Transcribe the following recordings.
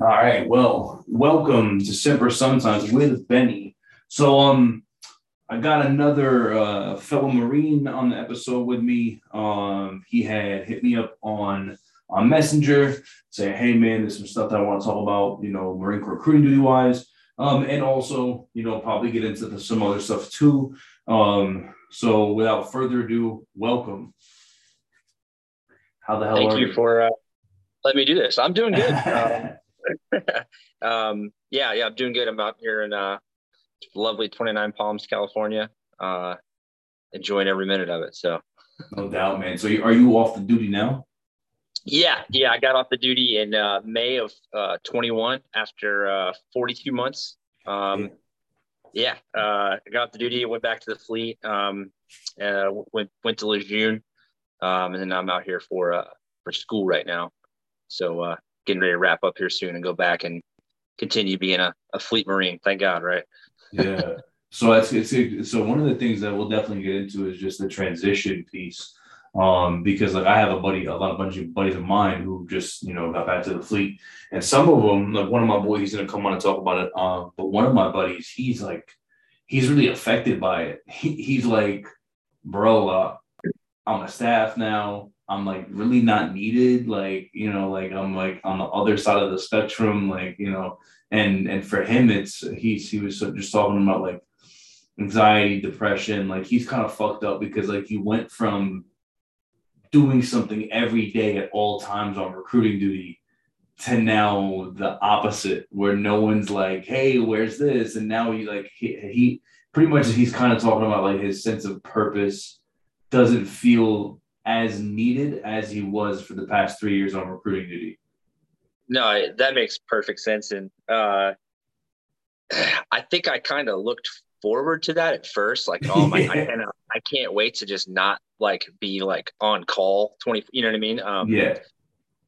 All right. Well, welcome to Semper Sometimes with Benny. So, um, I got another uh, fellow Marine on the episode with me. Um, he had hit me up on on Messenger, saying, "Hey, man, there's some stuff that I want to talk about. You know, Marine Corps recruiting duty wise, um, and also, you know, probably get into the, some other stuff too." Um, so, without further ado, welcome. How the hell? Thank you, you for uh, letting me do this. I'm doing good. um, um, yeah, yeah, I'm doing good. I'm out here in uh, lovely 29 Palms, California. Uh, enjoying every minute of it. So, no doubt, man. So, are you off the duty now? Yeah, yeah. I got off the duty in uh, May of uh, 21 after uh, 42 months. Um, yeah, uh, I got off the duty, went back to the fleet, um, uh, went went to Lejeune, um, and then I'm out here for uh, for school right now. So uh, getting ready to wrap up here soon and go back and continue being a, a fleet marine. Thank God, right? yeah. So that's it's so one of the things that we'll definitely get into is just the transition piece. Um, because like I have a buddy, a lot of bunch of buddies of mine who just you know got back to the fleet, and some of them, like one of my boys, he's gonna come on and talk about it. Um, but one of my buddies, he's like, he's really affected by it. He, he's like, bro, uh, I'm a staff now. I'm like really not needed. Like, you know, like I'm like on the other side of the spectrum, like, you know, and and for him it's he's he was just talking about like anxiety, depression, like he's kind of fucked up because like he went from doing something every day at all times on recruiting duty to now the opposite where no one's like hey where's this and now he like he, he pretty much he's kind of talking about like his sense of purpose doesn't feel as needed as he was for the past three years on recruiting duty. No, that makes perfect sense. And uh, I think I kind of looked forward to that at first. Like, oh my, I, can't, I can't wait to just not like be like on call 20, you know what I mean? Um, yeah.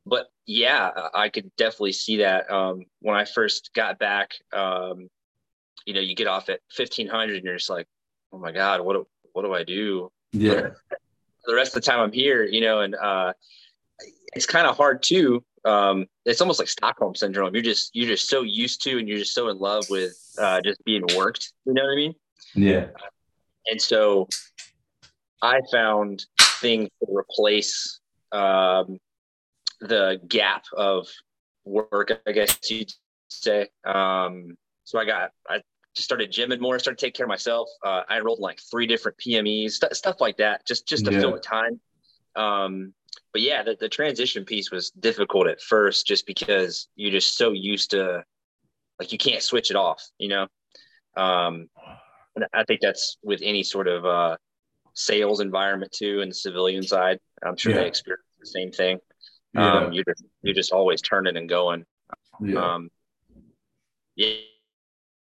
But yeah, I could definitely see that. Um, when I first got back, um, you know, you get off at 1500 and you're just like, oh my God, what, do, what do I do? Yeah. the rest of the time I'm here, you know, and uh, it's kind of hard too. Um, it's almost like Stockholm syndrome. You're just you're just so used to, and you're just so in love with uh, just being worked. You know what I mean? Yeah. And so, I found things to replace um, the gap of work. I guess you'd say. Um, so I got I just started gymming more, started taking care of myself. Uh, I enrolled in like three different PMEs, st- stuff like that, just just to yeah. fill the time. Um, but yeah, the, the transition piece was difficult at first, just because you're just so used to, like, you can't switch it off, you know. Um, and I think that's with any sort of uh, sales environment too, and the civilian side. I'm sure yeah. they experience the same thing. Yeah. Um, you're just you're just always turning and going. Yeah. Um, yeah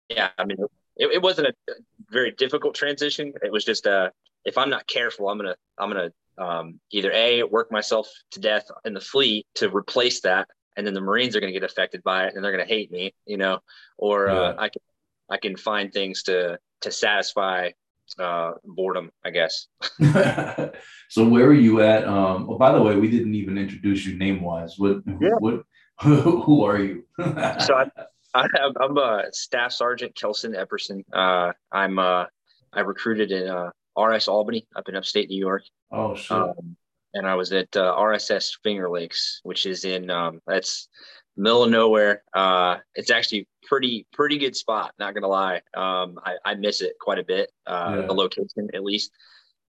yeah, I mean, it, it wasn't a very difficult transition. It was just uh, if I'm not careful, I'm gonna I'm gonna um, either a work myself to death in the fleet to replace that, and then the Marines are gonna get affected by it and they're gonna hate me, you know, or uh, yeah. uh, I can I can find things to to satisfy uh, boredom, I guess. so where are you at? Um, oh, by the way, we didn't even introduce you name wise. What yeah. what who are you? so I, I I'm a staff sergeant, Kelson Epperson. Uh, I'm uh, I recruited in uh, RS Albany up in upstate New York. Oh, sure. Um, and I was at uh, RSS Finger Lakes, which is in um, that's middle of nowhere. Uh, it's actually pretty pretty good spot. Not gonna lie, um, I, I miss it quite a bit. Uh, yeah. The location, at least.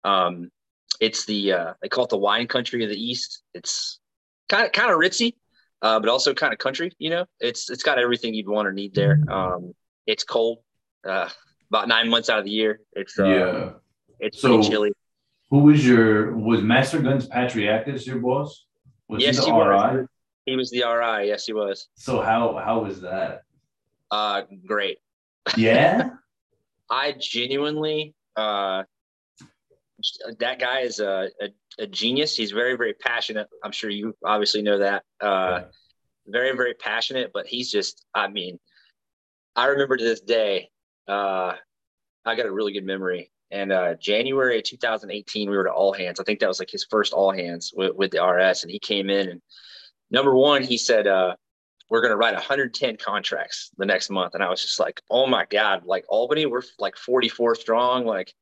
Um, it's the uh, they call it the wine country of the East. It's kind of kind of ritzy uh, but also kind of country. You know, it's it's got everything you'd want or need there. Um, it's cold, uh, about nine months out of the year. It's uh, yeah, it's so, pretty chilly. Who was your was Master Guns Patriakis your boss? Was yes, he, he was. He was the RI. Yes, he was. So how how was that? Uh, great. Yeah. I genuinely uh that guy is a, a, a, genius. He's very, very passionate. I'm sure you obviously know that. Uh, very, very passionate, but he's just, I mean, I remember to this day, uh, I got a really good memory. And uh, January 2018, we were to all hands. I think that was like his first all hands with, with the RS. And he came in and number one, he said, uh, we're going to write 110 contracts the next month. And I was just like, oh my God, like Albany, we're like 44 strong, like,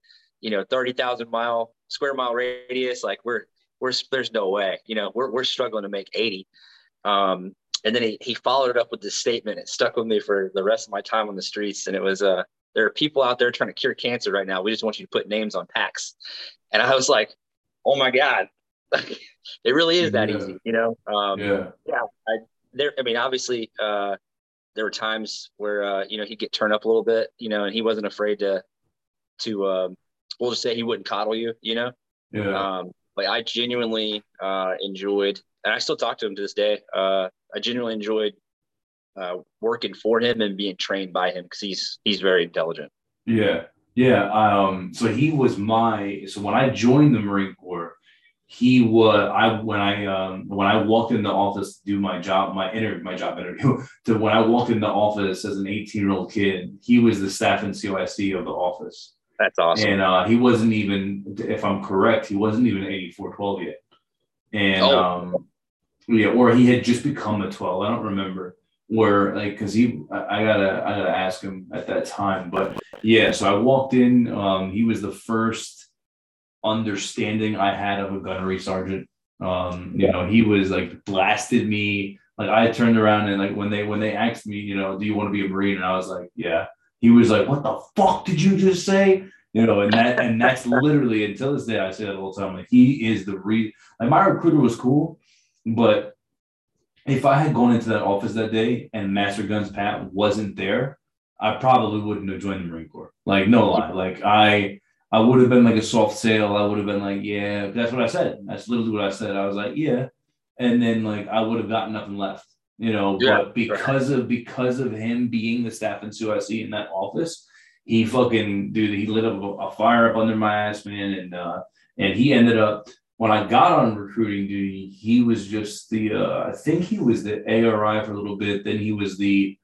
you know, 30,000 mile square mile radius. Like we're, we're, there's no way, you know, we're, we're struggling to make 80. Um, and then he, he followed it up with this statement. It stuck with me for the rest of my time on the streets. And it was, uh, there are people out there trying to cure cancer right now. We just want you to put names on packs. And I was like, oh my God, it really is that yeah. easy, you know? Um, yeah. Yeah. I, there, I mean, obviously, uh, there were times where, uh, you know, he'd get turned up a little bit, you know, and he wasn't afraid to, to, um, we'll just say he wouldn't coddle you, you know? Yeah. Um, like I genuinely, uh, enjoyed, and I still talk to him to this day. Uh, I genuinely enjoyed, uh, working for him and being trained by him because he's, he's very intelligent. Yeah. Yeah. Um, so he was my, so when I joined the Marine Corps, he was I when I um when I walked in the office to do my job my interview my job interview to when I walked in the office as an 18 year old kid he was the staff NCOIC of the office that's awesome and uh, he wasn't even if I'm correct he wasn't even 8412 yet and oh. um yeah or he had just become a 12 I don't remember where like because he I, I, gotta I gotta ask him at that time but yeah so I walked in um he was the first understanding I had of a gunnery sergeant. Um, you know, he was like blasted me. Like I turned around and like when they when they asked me, you know, do you want to be a Marine? And I was like, yeah. He was like, what the fuck did you just say? You know, and that and that's literally until this day I say that all the time. Like he is the re like my recruiter was cool, but if I had gone into that office that day and Master Guns Pat wasn't there, I probably wouldn't have joined the Marine Corps. Like no lie. Like I I would have been like a soft sale. I would have been like, yeah, that's what I said. That's literally what I said. I was like, yeah. And then like I would have gotten nothing left, you know. Yeah, but because right. of because of him being the staff NCOIC in that office, he fucking dude, he lit up a, a fire up under my ass, man. And uh and he ended up when I got on recruiting duty, he was just the uh I think he was the ARI for a little bit, then he was the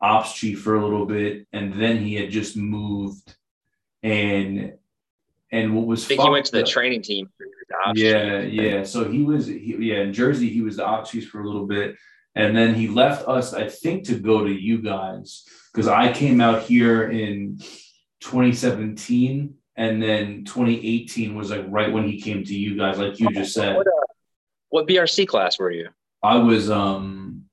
ops chief for a little bit, and then he had just moved and and what was I think he went to the up, training team. Yeah, yeah. So he was, he, yeah, in Jersey, he was the ops chief for a little bit. And then he left us, I think, to go to you guys because I came out here in 2017 and then 2018 was like right when he came to you guys, like you just said. What, uh, what BRC class were you? I was um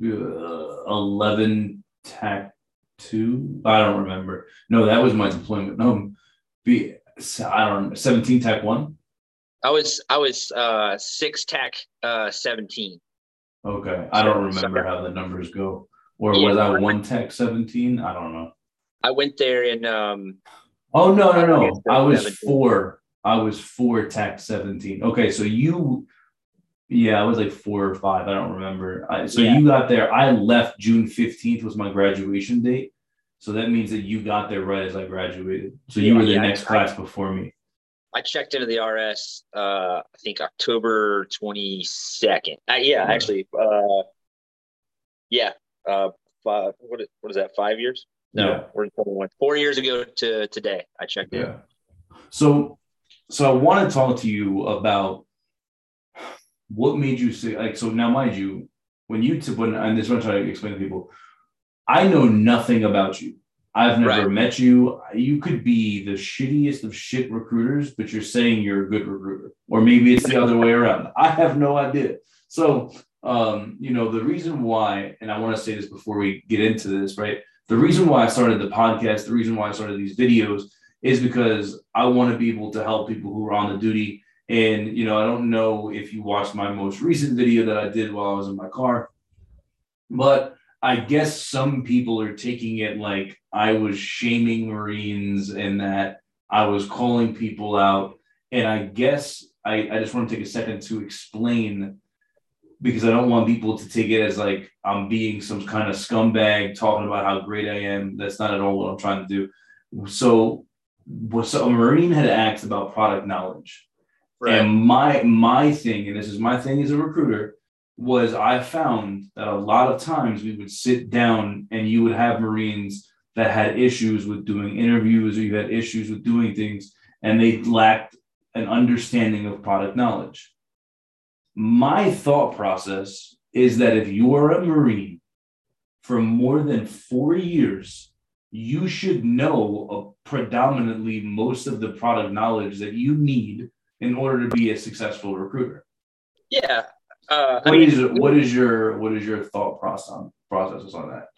uh, 11 tech two. I don't remember. No, that was my deployment. No, be I don't know, 17 tech one. I was I was uh six tech uh 17. Okay. I don't remember how the numbers go. Or yeah, was I one tech 17? I don't know. I went there in um Oh no no no. I was 17. four. I was four tech 17. Okay, so you yeah, I was like four or five. I don't remember. I, so yeah. you got there. I left June 15th was my graduation date. So that means that you got there right as I graduated. So you yeah, were the next I, class before me. I checked into the RS, uh, I think October 22nd. Uh, yeah, actually, uh, yeah. Uh, five, what, is, what is that, five years? No, yeah. we're in 21. Four years ago to today, I checked yeah. in. So, so I want to talk to you about what made you say, like, so now, mind you, when you, t- when, and this is what I'm trying to explain to people, I know nothing about you. I've never right. met you. You could be the shittiest of shit recruiters, but you're saying you're a good recruiter. Or maybe it's the other way around. I have no idea. So, um, you know, the reason why, and I want to say this before we get into this, right? The reason why I started the podcast, the reason why I started these videos is because I want to be able to help people who are on the duty. And, you know, I don't know if you watched my most recent video that I did while I was in my car, but I guess some people are taking it like I was shaming Marines and that I was calling people out. And I guess I, I just want to take a second to explain because I don't want people to take it as like I'm being some kind of scumbag talking about how great I am. That's not at all what I'm trying to do. So, so a Marine had asked about product knowledge. Right. And my my thing, and this is my thing as a recruiter, was I found that a lot of times we would sit down and you would have Marines that had issues with doing interviews or you had issues with doing things and they lacked an understanding of product knowledge. My thought process is that if you are a Marine for more than four years, you should know predominantly most of the product knowledge that you need in order to be a successful recruiter. Yeah. Uh, what I mean, is, what is your what is your thought process on processes on that?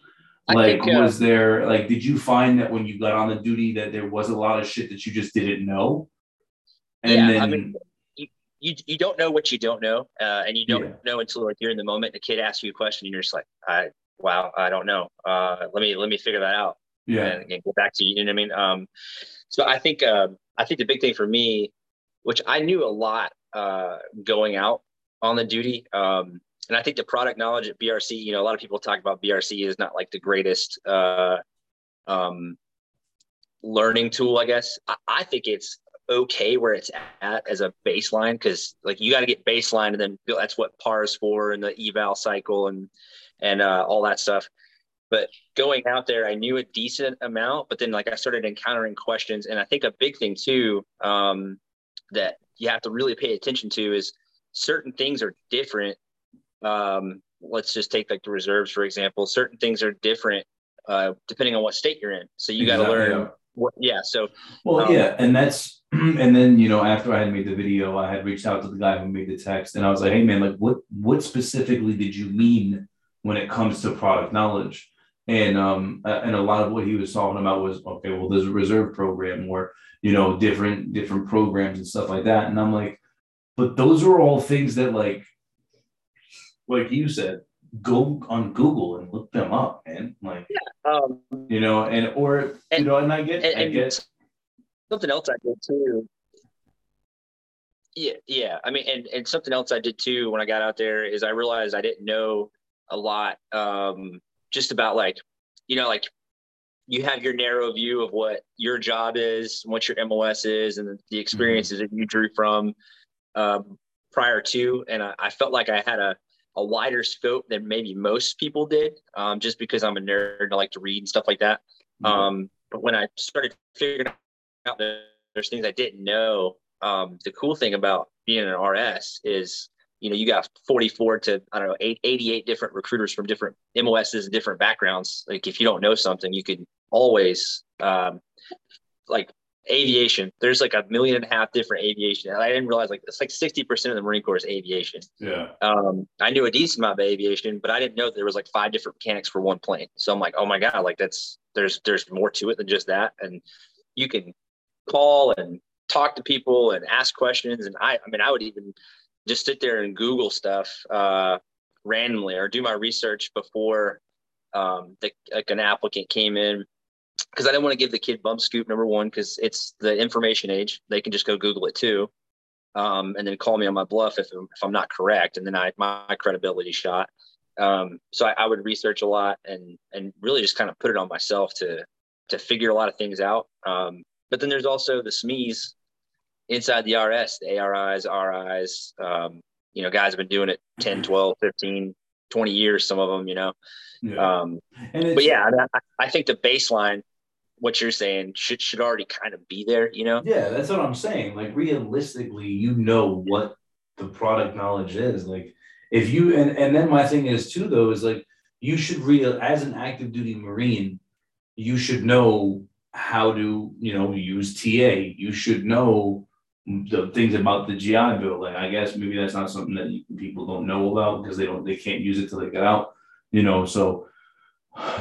Like, think, uh, was there like did you find that when you got on the duty that there was a lot of shit that you just didn't know? And yeah, then, I mean, you, you don't know what you don't know, uh, and you don't yeah. know until like you're in the moment. The kid asks you a question, and you're just like, I wow, I don't know. Uh, let me let me figure that out. Yeah, and, and, get back to you. You know what I mean? Um, so I think uh, I think the big thing for me, which I knew a lot uh, going out on the duty, um, and I think the product knowledge at BRC. You know, a lot of people talk about BRC is not like the greatest uh, um, learning tool. I guess I, I think it's okay where it's at as a baseline because like you got to get baseline and then that's what par is for and the eval cycle and and uh, all that stuff but going out there i knew a decent amount but then like i started encountering questions and i think a big thing too um, that you have to really pay attention to is certain things are different um, let's just take like the reserves for example certain things are different uh, depending on what state you're in so you got to learn yeah. What, yeah so well um, yeah and that's and then you know after I had made the video, I had reached out to the guy who made the text, and I was like, "Hey man, like what what specifically did you mean when it comes to product knowledge?" And um and a lot of what he was talking about was okay, well, there's a reserve program or you know different different programs and stuff like that, and I'm like, but those are all things that like like you said, go on Google and look them up, man. Like, yeah, um, you know, and or and, you know, and I get, and, I get something else I did too. Yeah, yeah. I mean, and and something else I did too when I got out there is I realized I didn't know a lot um, just about like, you know, like you have your narrow view of what your job is, what your MOS is, and the mm-hmm. experiences mm-hmm. that you drew from um, prior to. And I, I, felt like I had a, a wider scope than maybe most people did, um, just because I'm a nerd and I like to read and stuff like that. Mm-hmm. Um, but when I started figuring out there's things I didn't know. Um, the cool thing about being an RS is, you know, you got 44 to, I don't know, 88 different recruiters from different MOSs and different backgrounds. Like if you don't know something, you can always, um, like aviation, there's like a million and a half different aviation. And I didn't realize like it's like 60% of the Marine Corps is aviation. Yeah. Um, I knew a decent amount of aviation, but I didn't know that there was like five different mechanics for one plane. So I'm like, oh my God, like that's, there's, there's more to it than just that. And you can call and talk to people and ask questions. And I, I mean, I would even just sit there and Google stuff uh, randomly or do my research before um, the, like an applicant came in because I didn't want to give the kid bump scoop number one because it's the information age. They can just go Google it too, um, and then call me on my bluff if, if I'm not correct, and then I my credibility shot. Um, so I, I, would research a lot and and really just kind of put it on myself to to figure a lot of things out. Um, but then there's also the SMEs inside the RS, the ARIs, RIs. Um, you know, guys have been doing it 10, 12, 15, 20 years, some of them, you know. Yeah. Um, but yeah, I, I think the baseline, what you're saying, should should already kind of be there, you know? Yeah, that's what I'm saying. Like realistically, you know what the product knowledge is. Like if you and, and then my thing is too though, is like you should real as an active duty Marine, you should know how to you know use TA. You should know the things about the GI Bill. Like I guess maybe that's not something that people don't know about because they don't they can't use it till they get out. You know, so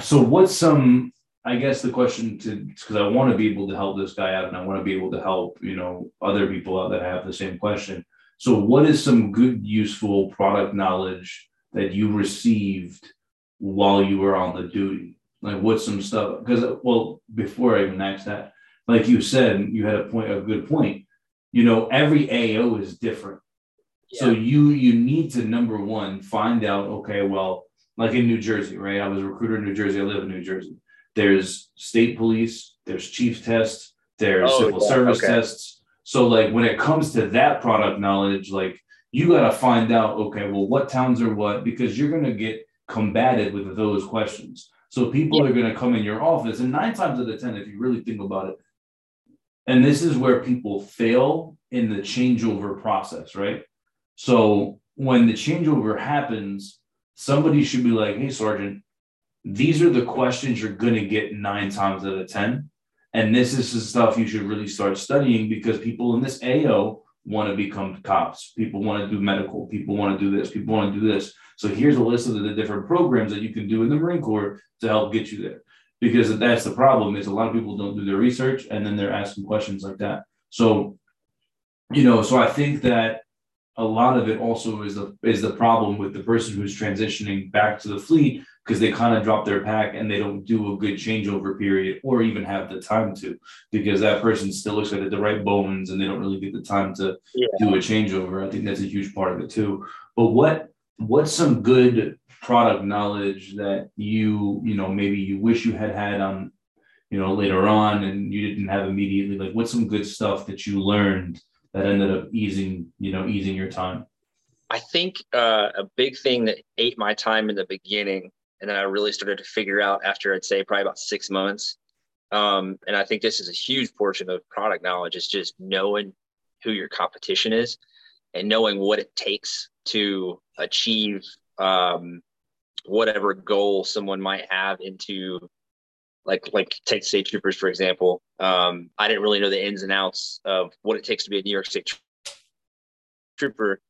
so what's some I guess the question to because I want to be able to help this guy out and I want to be able to help you know other people out that have the same question. So what is some good useful product knowledge that you received while you were on the duty? Like what's some stuff? Because well, before I even asked that, like you said, you had a point, a good point. You know, every AO is different. Yeah. So you you need to number one find out. Okay, well, like in New Jersey, right? I was a recruiter in New Jersey. I live in New Jersey. There's state police. There's chief tests. There's oh, civil yeah. service okay. tests. So like when it comes to that product knowledge, like you got to find out. Okay, well, what towns are what? Because you're gonna get combated with those questions. So people yeah. are going to come in your office, and nine times out of ten, if you really think about it, and this is where people fail in the changeover process, right? So when the changeover happens, somebody should be like, hey, Sergeant, these are the questions you're going to get nine times out of 10. And this is the stuff you should really start studying because people in this AO want to become cops. People want to do medical. People want to do this. People want to do this. So here's a list of the different programs that you can do in the Marine Corps to help get you there. Because that's the problem is a lot of people don't do their research and then they're asking questions like that. So, you know, so I think that a lot of it also is the is the problem with the person who's transitioning back to the fleet because they kind of drop their pack and they don't do a good changeover period or even have the time to because that person still looks like the right bones and they don't really get the time to yeah. do a changeover. I think that's a huge part of it too. But what what's some good product knowledge that you you know maybe you wish you had had on you know later on and you didn't have immediately like what's some good stuff that you learned that ended up easing you know easing your time i think uh, a big thing that ate my time in the beginning and then I really started to figure out after I'd say probably about six months. Um, and I think this is a huge portion of product knowledge is just knowing who your competition is and knowing what it takes to achieve um, whatever goal someone might have into like like take state troopers for example um, i didn't really know the ins and outs of what it takes to be a new york state trooper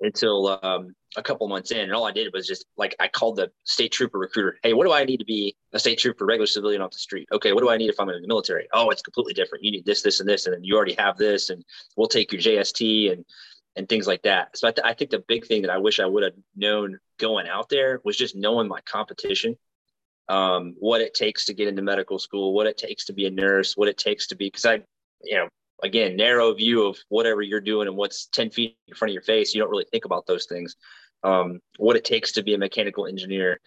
until um, a couple months in. And all I did was just like I called the state trooper recruiter. Hey, what do I need to be a state trooper, regular civilian off the street? Okay, what do I need if I'm in the military? Oh, it's completely different. You need this, this, and this, and then you already have this, and we'll take your JST and and things like that. So I, th- I think the big thing that I wish I would have known going out there was just knowing my competition, um, what it takes to get into medical school, what it takes to be a nurse, what it takes to be because I, you know, again narrow view of whatever you're doing and what's 10 feet in front of your face you don't really think about those things um, what it takes to be a mechanical engineer.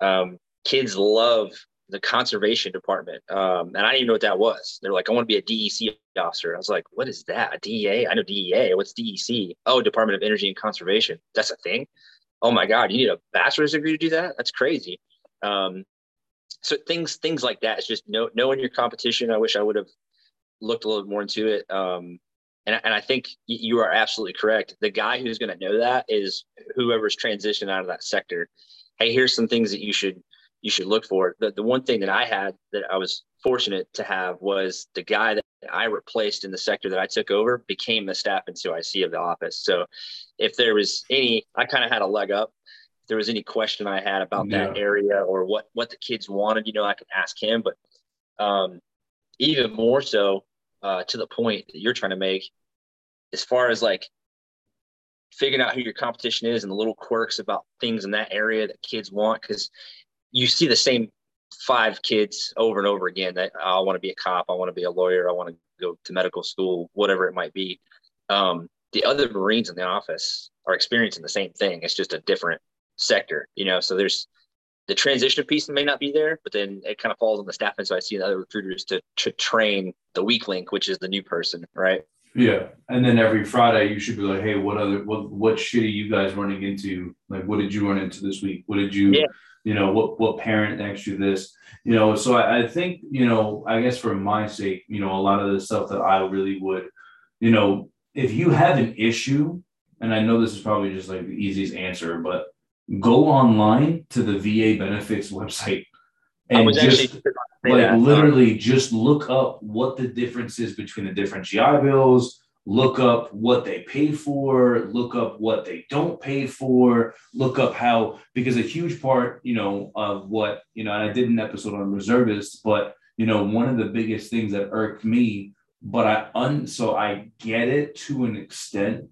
Um, kids love the conservation department um, and i didn't even know what that was. They're like i want to be a dec officer. I was like what is that? A dea i know dea what's dec oh department of energy and conservation. That's a thing? Oh my god you need a bachelor's degree to do that? That's crazy. Um, so things things like that. It's just know, knowing your competition i wish i would have looked a little more into it. Um, and, and I think you are absolutely correct. The guy who's going to know that is whoever's transitioned out of that sector. Hey, here's some things that you should you should look for. The the one thing that I had that I was fortunate to have was the guy that I replaced in the sector that I took over became the staff and CIC of the office. So if there was any, I kind of had a leg up. If there was any question I had about yeah. that area or what what the kids wanted, you know, I could ask him. But um, even more so uh, to the point that you're trying to make as far as like figuring out who your competition is and the little quirks about things in that area that kids want because you see the same five kids over and over again that I want to be a cop, I want to be a lawyer, I want to go to medical school, whatever it might be. Um, the other Marines in the office are experiencing the same thing. It's just a different sector, you know. So there's the transition piece may not be there, but then it kind of falls on the staff. And so I see the other recruiters to, to train the weak link, which is the new person, right? Yeah. And then every Friday you should be like, hey, what other what what shit are you guys running into? Like what did you run into this week? What did you yeah. you know, what what parent asked you this? You know, so I, I think, you know, I guess for my sake, you know, a lot of the stuff that I really would, you know, if you have an issue, and I know this is probably just like the easiest answer, but go online to the VA benefits website and just like that. literally just look up what the difference is between the different GI bills, look up what they pay for, look up what they don't pay for, look up how because a huge part, you know, of what, you know, I did an episode on reservists, but you know, one of the biggest things that irked me, but I un so I get it to an extent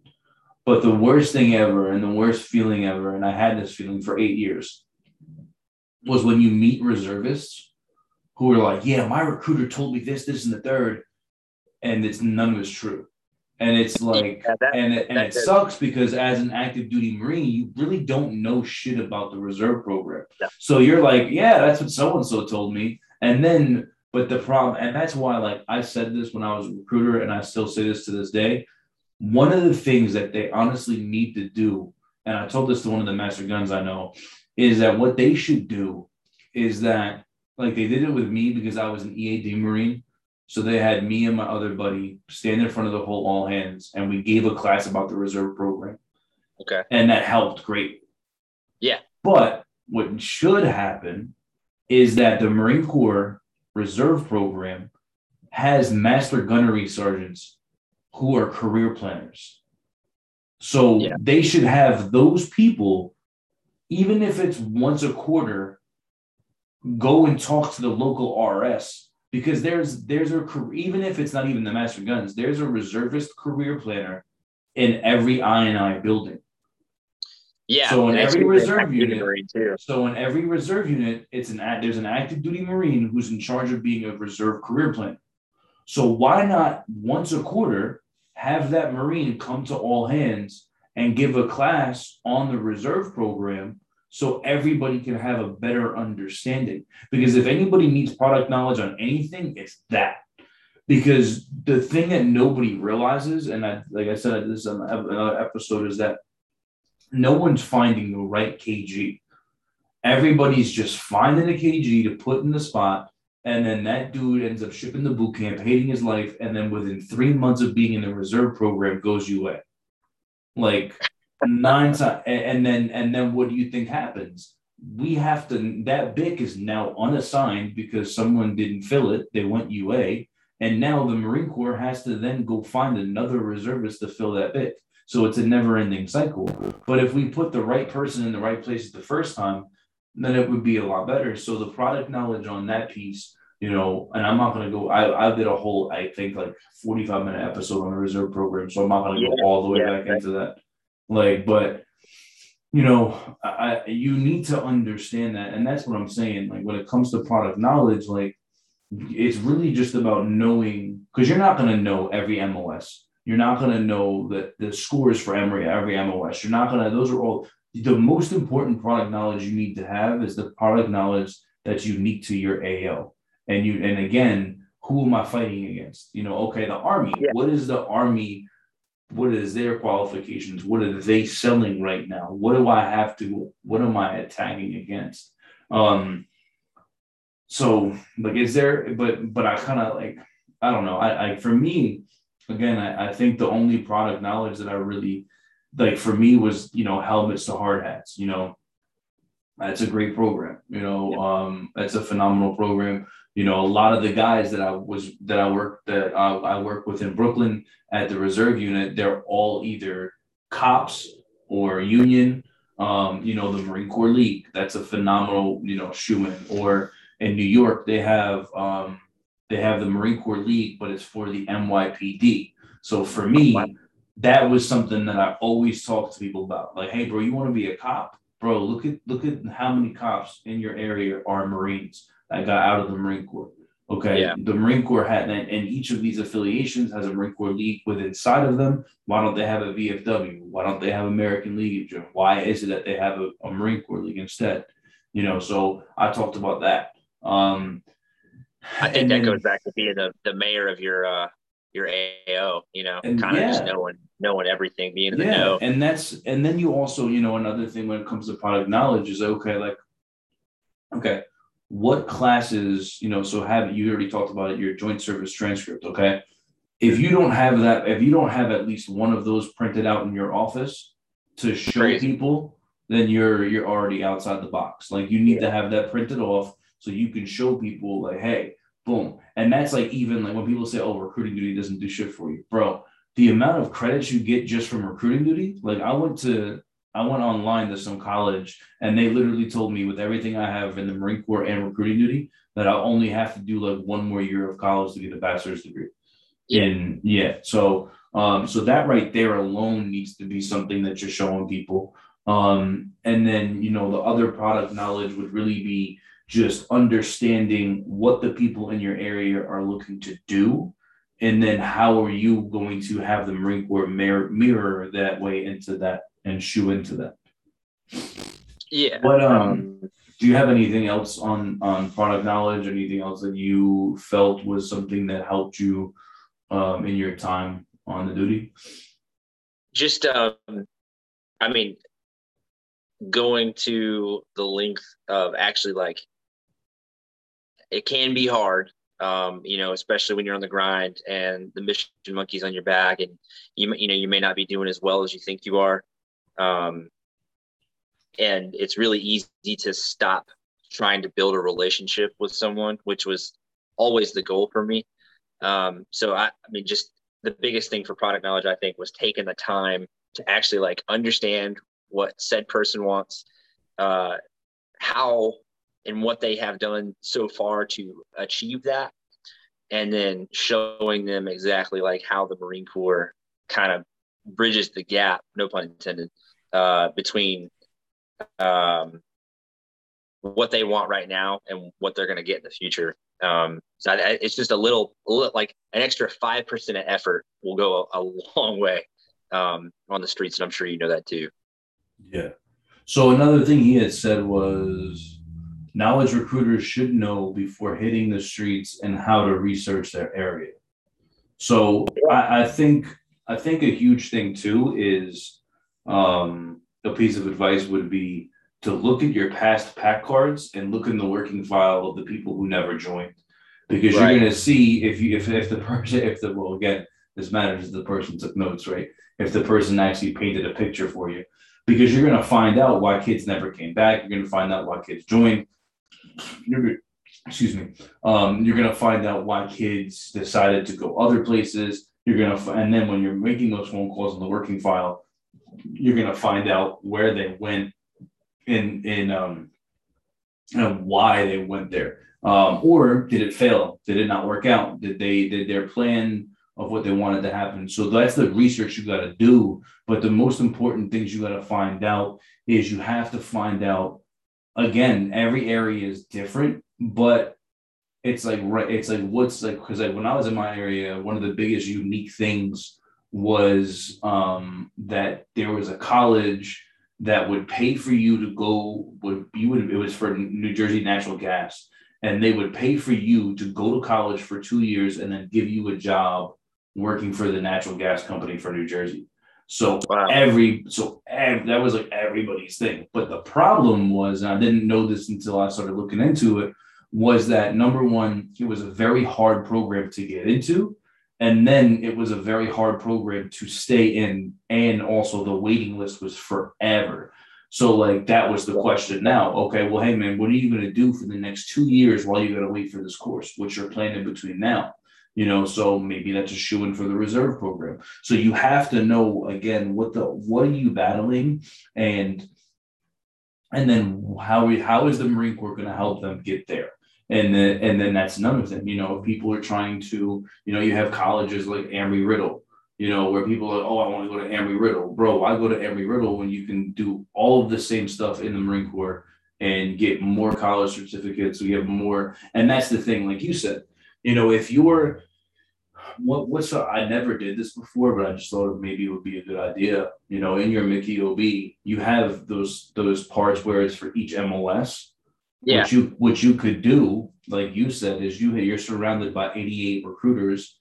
but the worst thing ever and the worst feeling ever, and I had this feeling for eight years, was when you meet reservists who are like, yeah, my recruiter told me this, this, and the third, and it's none of it's true. And it's like, yeah, that, and it, and it sucks because as an active duty Marine, you really don't know shit about the reserve program. Yeah. So you're like, yeah, that's what so and so told me. And then, but the problem, and that's why, like, I said this when I was a recruiter, and I still say this to this day one of the things that they honestly need to do, and I told this to one of the master guns I know, is that what they should do is that, like they did it with me because I was an EAD Marine. So they had me and my other buddy stand in front of the whole all hands, and we gave a class about the reserve program. Okay. And that helped great. Yeah. But what should happen is that the Marine Corps Reserve Program has master gunnery sergeants who are career planners. So yeah. they should have those people, even if it's once a quarter, go and talk to the local RS because there's there's a even if it's not even the master guns, there's a reservist career planner in every INI building. Yeah. So in every reserve unit, so in every reserve unit, it's an there's an active duty Marine who's in charge of being a reserve career planner. So why not once a quarter have that Marine come to all hands and give a class on the reserve program so everybody can have a better understanding. Because if anybody needs product knowledge on anything, it's that. Because the thing that nobody realizes, and I, like I said, this is another episode, is that no one's finding the right kg. Everybody's just finding a kg to put in the spot, and then that dude ends up shipping the boot camp, hating his life, and then within three months of being in the reserve program, goes UA. Like nine times, and then and then what do you think happens? We have to that BIC is now unassigned because someone didn't fill it. They went UA, and now the Marine Corps has to then go find another reservist to fill that BIC. So it's a never-ending cycle. But if we put the right person in the right place the first time, then it would be a lot better. So the product knowledge on that piece, you know, and I'm not going to go. I I did a whole I think like 45 minute episode on the reserve program, so I'm not going to go all the way yeah, back into that. Like, but you know, I, you need to understand that, and that's what I'm saying. Like, when it comes to product knowledge, like, it's really just about knowing because you're not going to know every MOS. You're not going to know that the scores for every every MOS. You're not going to. Those are all the most important product knowledge you need to have is the product knowledge that's unique to your AO. And you and again, who am I fighting against? You know, okay, the army. Yeah. What is the army what is their qualifications what are they selling right now what do i have to what am i attacking against um so like is there but but i kind of like i don't know I, I for me again I, I think the only product knowledge that i really like for me was you know helmets to hard hats you know? That's a great program you know? Um that's a phenomenal program. You know, a lot of the guys that I was that I work that I, I work with in Brooklyn at the reserve unit, they're all either cops or union. Um, you know, the Marine Corps League, that's a phenomenal, you know, shoe in Or in New York, they have um, they have the Marine Corps League, but it's for the NYPD. So for me, that was something that I always talk to people about. Like, hey, bro, you want to be a cop? Bro, look at look at how many cops in your area are Marines that got out of the Marine Corps. Okay. Yeah. The Marine Corps had, that, and each of these affiliations has a Marine Corps league with inside of them. Why don't they have a VFW? Why don't they have American League? Why is it that they have a, a Marine Corps league instead? You know, so I talked about that. Um, I think that then, goes back to being the, the mayor of your uh, your AO, you know, kind of yeah. just knowing knowing everything, being in the yeah. know. And that's and then you also, you know, another thing when it comes to product knowledge is okay, like, okay, what classes, you know, so have you already talked about it, your joint service transcript, okay? If you don't have that, if you don't have at least one of those printed out in your office to show Crazy. people, then you're you're already outside the box. Like you need yeah. to have that printed off so you can show people like, hey, boom. And that's like even like when people say, oh, recruiting duty doesn't do shit for you, bro. The amount of credits you get just from recruiting duty, like I went to I went online to some college and they literally told me with everything I have in the Marine Corps and recruiting duty that I only have to do like one more year of college to get a bachelor's degree. Yeah. And yeah, so um, so that right there alone needs to be something that you're showing people. Um, and then you know the other product knowledge would really be just understanding what the people in your area are looking to do and then how are you going to have the marine corps mirror, mirror that way into that and shoe into that. Yeah. But um, do you have anything else on on product knowledge? Anything else that you felt was something that helped you um, in your time on the duty? Just, um, I mean, going to the length of actually like it can be hard um, you know, especially when you're on the grind and the mission monkey's on your back, and you you know you may not be doing as well as you think you are. Um, and it's really easy to stop trying to build a relationship with someone, which was always the goal for me. Um, so I, I mean, just the biggest thing for product knowledge, I think, was taking the time to actually like understand what said person wants, uh, how and what they have done so far to achieve that, and then showing them exactly like how the Marine Corps kind of bridges the gap, no pun intended, uh, between um, what they want right now and what they're going to get in the future. Um, so I, it's just a little, like an extra five percent of effort will go a, a long way um, on the streets, and I'm sure you know that too. Yeah. So another thing he had said was knowledge recruiters should know before hitting the streets and how to research their area. So I, I think I think a huge thing too is um, a piece of advice would be to look at your past pack cards and look in the working file of the people who never joined, because right. you're going to see if you if, if the person if the well again this matters if the person took notes right? If the person actually painted a picture for you. Because you're going to find out why kids never came back. You're going to find out why kids joined you're excuse me. Um, you're going to find out why kids decided to go other places. You're to and then when you're making those phone calls in the working file you're going to find out where they went in in um and why they went there. Um or did it fail? Did it not work out? Did they did their plan of what they wanted to happen? So that's the research you got to do. But the most important things you got to find out is you have to find out again every area is different but it's like right it's like what's like because like when i was in my area one of the biggest unique things was um that there was a college that would pay for you to go would you would it was for New Jersey Natural Gas and they would pay for you to go to college for 2 years and then give you a job working for the natural gas company for New Jersey. So wow. every so every, that was like everybody's thing. But the problem was, and I didn't know this until I started looking into it, was that number one, it was a very hard program to get into and then it was a very hard program to stay in and also the waiting list was forever so like that was the question now okay well hey man what are you going to do for the next two years while you're gonna wait for this course what's your plan in between now you know so maybe that's a shoe in for the reserve program. So you have to know again what the what are you battling? And and then how we, how is the marine corps going to help them get there? And then and then that's another thing you know if people are trying to you know you have colleges like Embry Riddle you know where people are oh I want to go to Embry Riddle. Bro why go to Embry Riddle when you can do all of the same stuff in the Marine Corps and get more college certificates we have more and that's the thing like you said you know if you're what what's a, I never did this before, but I just thought maybe it would be a good idea. You know, in your Mickey OB, you have those those parts where it's for each MLS, yeah. What you what you could do, like you said, is you you're surrounded by 88 recruiters,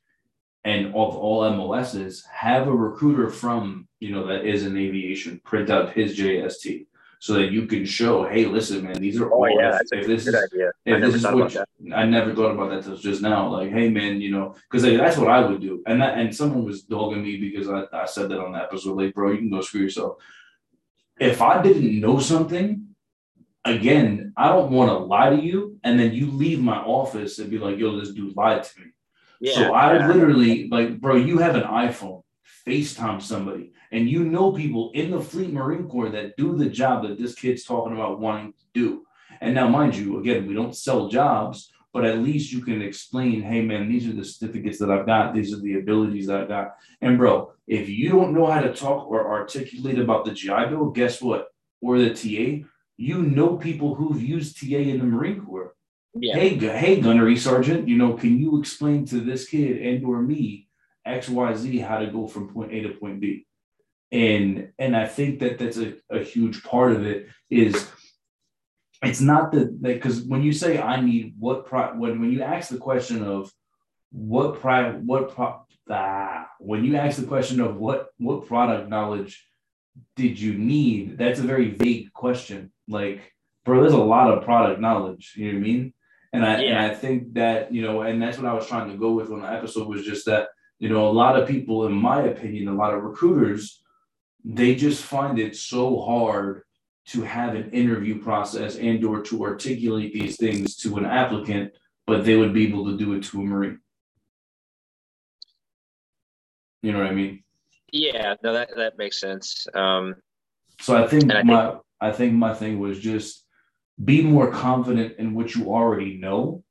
and of all MOSs, have a recruiter from you know that is in aviation print out his JST so that you can show, hey, listen, man, these are all. oh, all. Yeah, if, if this is, idea. if this is what you, I never thought about that until just now. Like, hey, man, you know, because like, that's what I would do. And that, and someone was dogging me because I, I said that on the episode. Like, bro, you can go screw yourself. If I didn't know something, again, I don't want to lie to you, and then you leave my office and be like, "Yo, this dude lied to me." Yeah, so I yeah. literally like, bro, you have an iPhone, FaceTime somebody, and you know people in the Fleet Marine Corps that do the job that this kid's talking about wanting to do. And now, mind you, again, we don't sell jobs, but at least you can explain, hey man, these are the certificates that I've got, these are the abilities that I've got. And bro, if you don't know how to talk or articulate about the GI Bill, guess what? Or the TA, you know people who've used TA in the Marine Corps. Yeah. Hey, hey, gunnery sergeant, you know, can you explain to this kid and or me X, Y, Z how to go from point A to point B? And and I think that that's a, a huge part of it is it's not that because when you say I need what pro when when you ask the question of what pri what pro ah, when you ask the question of what what product knowledge did you need that's a very vague question like, bro, there's a lot of product knowledge. You know what I mean? And I yeah. and I think that you know, and that's what I was trying to go with on the episode was just that you know a lot of people, in my opinion, a lot of recruiters, they just find it so hard to have an interview process and or to articulate these things to an applicant, but they would be able to do it to a Marine. You know what I mean? Yeah, no, that that makes sense. Um, so I think I my think, I think my thing was just be more confident in what you already know,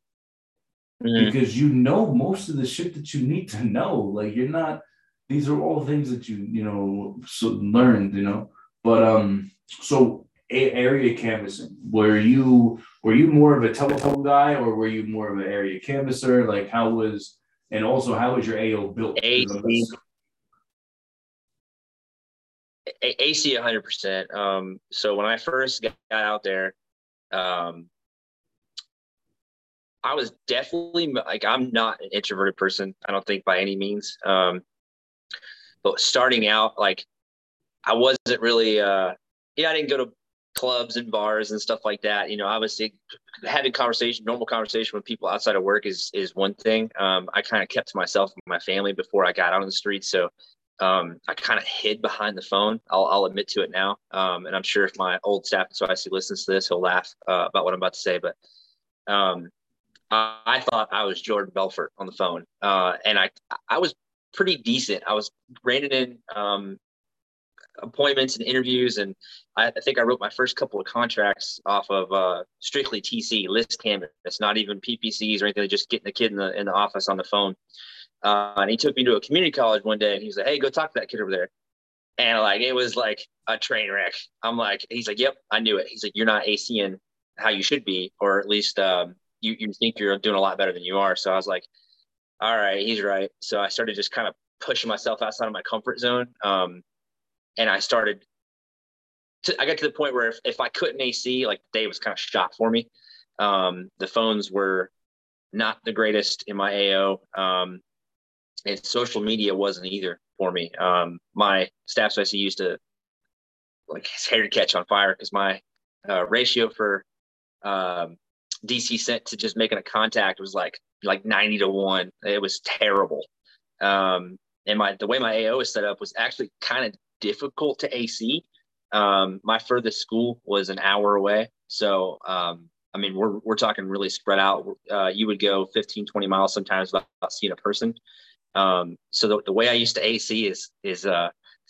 mm-hmm. because you know most of the shit that you need to know. Like you're not; these are all things that you you know so learned. You know, but um, so a- area canvassing. Were you were you more of a telephone guy, or were you more of an area canvasser? Like how was and also how was your AO built? AC. AC 100%. Um, so when I first got out there, um, I was definitely like, I'm not an introverted person. I don't think by any means. Um, but starting out, like, I wasn't really, uh, yeah, I didn't go to clubs and bars and stuff like that. You know, obviously having conversation, normal conversation with people outside of work is is one thing. Um, I kind of kept to myself and my family before I got out on the street. So um, I kind of hid behind the phone. I'll, I'll admit to it now. Um, and I'm sure if my old staff NCOIC listens to this, he'll laugh uh, about what I'm about to say. But um, I, thought I was Jordan Belfort on the phone, uh, and I I was pretty decent. I was reining in um, appointments and interviews, and I, I, think I wrote my first couple of contracts off of uh, strictly TC list canvas. Not even PPCs or anything. Just getting the kid in the in the office on the phone. Uh, and he took me to a community college one day and he was like, Hey, go talk to that kid over there. And like, it was like a train wreck. I'm like, he's like, Yep, I knew it. He's like, You're not ACing how you should be, or at least um, you, you think you're doing a lot better than you are. So I was like, All right, he's right. So I started just kind of pushing myself outside of my comfort zone. Um, and I started to, I got to the point where if, if I couldn't AC, like the day was kind of shot for me. Um, the phones were not the greatest in my AO. Um, and social media wasn't either for me. Um, my staff specialist used to like his hair to catch on fire because my uh, ratio for um, DC sent to just making a contact was like like 90 to one. It was terrible. Um, and my the way my AO is set up was actually kind of difficult to AC. Um, my furthest school was an hour away. So, um, I mean, we're, we're talking really spread out. Uh, you would go 15, 20 miles sometimes without seeing a person. Um, so the, the way I used to AC is is uh,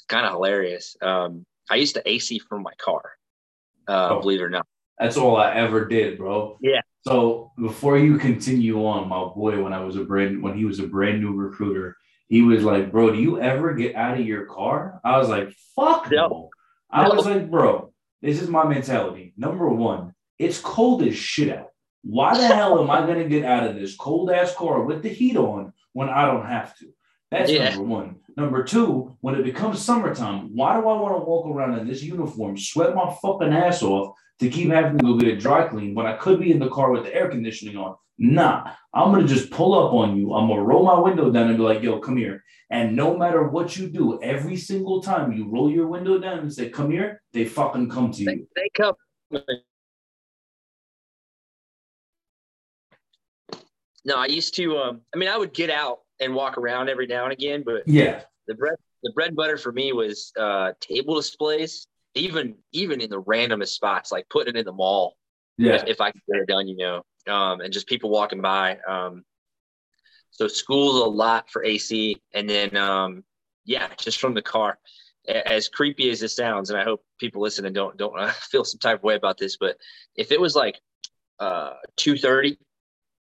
kind of hilarious. Um, I used to AC from my car, uh, oh, believe it or not. That's all I ever did, bro. Yeah. So before you continue on, my boy, when I was a brand when he was a brand new recruiter, he was like, "Bro, do you ever get out of your car?" I was like, "Fuck no." no. I was like, "Bro, this is my mentality. Number one, it's cold as shit out. Why the hell am I gonna get out of this cold ass car with the heat on when I don't have to. That's yeah. number one. Number two, when it becomes summertime, why do I want to walk around in this uniform, sweat my fucking ass off to keep having to go get it dry clean when I could be in the car with the air conditioning on? Nah, I'm gonna just pull up on you. I'm gonna roll my window down and be like, yo, come here. And no matter what you do, every single time you roll your window down and say, come here, they fucking come to you. They, they come. No, I used to. Um, I mean, I would get out and walk around every now and again, but yeah, the bread the bread and butter for me was uh, table displays. Even even in the randomest spots, like putting it in the mall. Yeah, if, if I could get it done, you know, um, and just people walking by. Um, so school's a lot for AC, and then um, yeah, just from the car. As creepy as this sounds, and I hope people listen and don't don't uh, feel some type of way about this, but if it was like uh, two thirty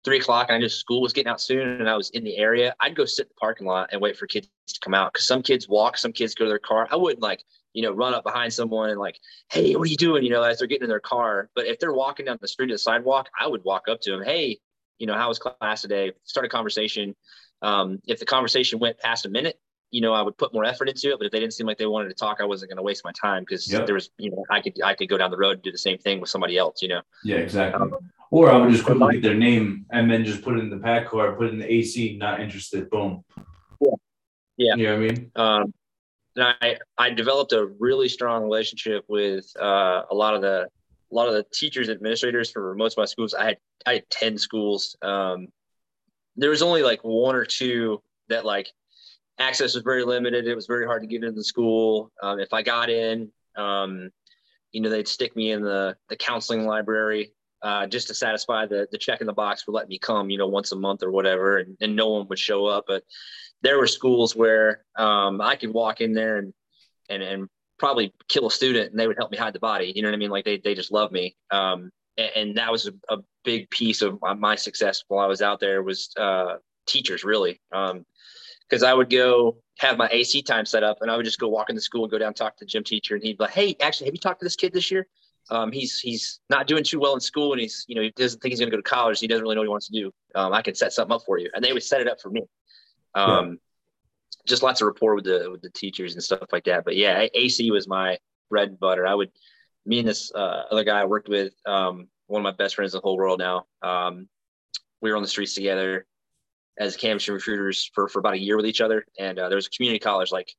three o'clock and I knew school was getting out soon and I was in the area, I'd go sit in the parking lot and wait for kids to come out. Cause some kids walk, some kids go to their car. I wouldn't like, you know, run up behind someone and like, Hey, what are you doing? You know, as they're getting in their car. But if they're walking down the street or the sidewalk, I would walk up to them. Hey, you know, how was class today? Start a conversation. Um, if the conversation went past a minute, you know, I would put more effort into it. But if they didn't seem like they wanted to talk, I wasn't going to waste my time because yep. there was, you know, I could I could go down the road and do the same thing with somebody else. You know. Yeah, exactly. Um, or I would just quickly get their name and then just put it in the pack card, put it in the AC, not interested. Boom. Yeah. Yeah. You know what I mean? Um, and I, I developed a really strong relationship with uh, a lot of the a lot of the teachers administrators for most of my schools. I had I had 10 schools. Um, there was only like one or two that like access was very limited. It was very hard to get into the school. Um, if I got in, um, you know, they'd stick me in the the counseling library uh, just to satisfy the the check in the box for letting me come, you know, once a month or whatever, and, and no one would show up. But there were schools where um, I could walk in there and and and probably kill a student, and they would help me hide the body. You know what I mean? Like they they just love me. Um, and, and that was a, a, big piece of my success while I was out there was uh, teachers really. Because I would go have my AC time set up, and I would just go walk into school and go down and talk to the gym teacher, and he'd be like, "Hey, actually, have you talked to this kid this year? Um, he's he's not doing too well in school, and he's you know he doesn't think he's going to go to college. He doesn't really know what he wants to do. Um, I can set something up for you." And they would set it up for me. Um, yeah. Just lots of rapport with the with the teachers and stuff like that. But yeah, AC was my bread and butter. I would me and this uh, other guy I worked with, um, one of my best friends in the whole world now. Um, we were on the streets together as campus recruiters for, for about a year with each other. And uh, there was a community college like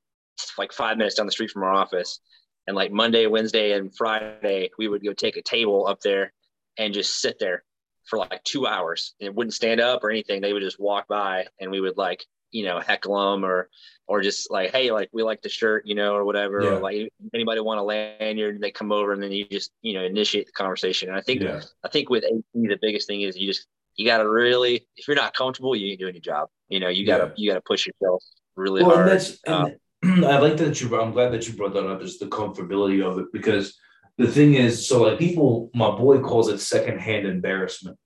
like five minutes down the street from our office. And like Monday, Wednesday, and Friday, we would go take a table up there and just sit there for like two hours. And it wouldn't stand up or anything. They would just walk by and we would like, you know, heckle them or or just like, hey, like we like the shirt, you know, or whatever. Yeah. Or like anybody want a lanyard, they come over and then you just, you know, initiate the conversation. And I think yeah. I think with AP, the biggest thing is you just you gotta really if you're not comfortable, you ain't doing your job. You know, you gotta yeah. you gotta push yourself really well, hard. And that's, and um, I like that you I'm glad that you brought that up, is the comfortability of it because the thing is, so like people, my boy calls it secondhand embarrassment.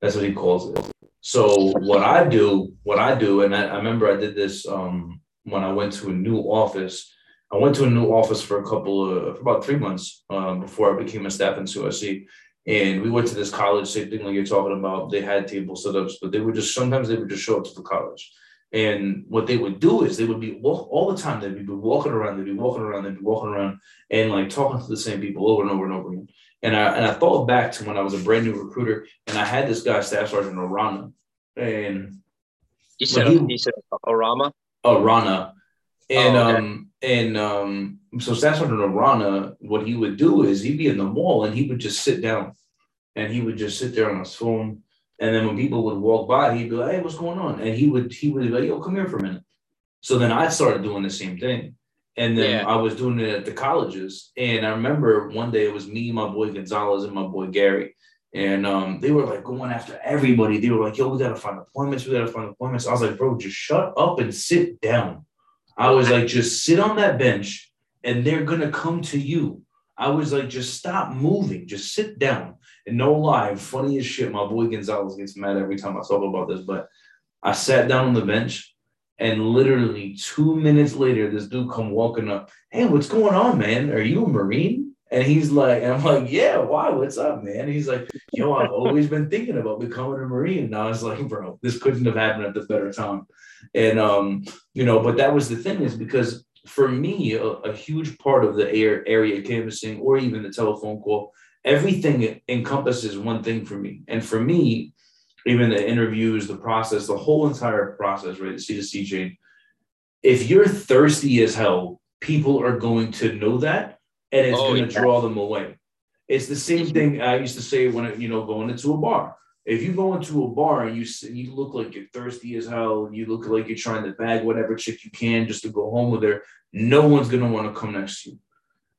That's what he calls it. So what I do, what I do, and I, I remember I did this um, when I went to a new office. I went to a new office for a couple of for about three months um, before I became a staff in CSC. And we went to this college, same thing like you're talking about. They had table setups, but they would just sometimes they would just show up to the college. And what they would do is they would be walk all the time. They'd be walking around. They'd be walking around. They'd be walking around and like talking to the same people over and over and over again. And I and I thought back to when I was a brand new recruiter, and I had this guy, Staff Sergeant Orana, and you said he, you said Orama. Orana, and oh, okay. um and um so Sergeant Arana, what he would do is he'd be in the mall and he would just sit down and he would just sit there on his phone. And then when people would walk by, he'd be like, Hey, what's going on? And he would he would be like, Yo, come here for a minute. So then I started doing the same thing. And then yeah. I was doing it at the colleges. And I remember one day it was me, my boy Gonzalez, and my boy Gary. And um, they were like going after everybody. They were like, yo, we gotta find appointments, we gotta find appointments. I was like, bro, just shut up and sit down. I was like, just sit on that bench and they're gonna come to you. I was like, just stop moving, just sit down. And no lie, funny as shit. My boy Gonzalez gets mad every time I talk about this, but I sat down on the bench and literally two minutes later, this dude come walking up. Hey, what's going on, man? Are you a Marine? And he's like, and I'm like, yeah, why? What's up, man? He's like, yo, I've always been thinking about becoming a Marine. And I was like, bro, this couldn't have happened at the better time. And um, you know, but that was the thing is because for me, a, a huge part of the air area canvassing or even the telephone call, everything encompasses one thing for me. And for me, even the interviews, the process, the whole entire process, right? The C to C chain. If you're thirsty as hell, people are going to know that and it's oh, going to yeah. draw them away. It's the same thing I used to say when, you know, going into a bar if you go into a bar and you you look like you're thirsty as hell, you look like you're trying to bag whatever chick you can just to go home with her, no one's gonna want to come next to you.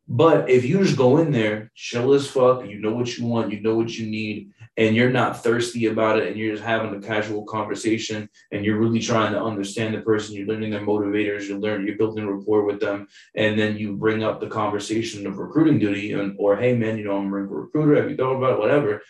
But if you just go in there, chill as fuck, you know what you want, you know what you need, and you're not thirsty about it, and you're just having a casual conversation, and you're really trying to understand the person, you're learning their motivators, you're learning, you're building rapport with them, and then you bring up the conversation of recruiting duty, and or hey man, you know I'm a recruiter, have you thought about it, whatever.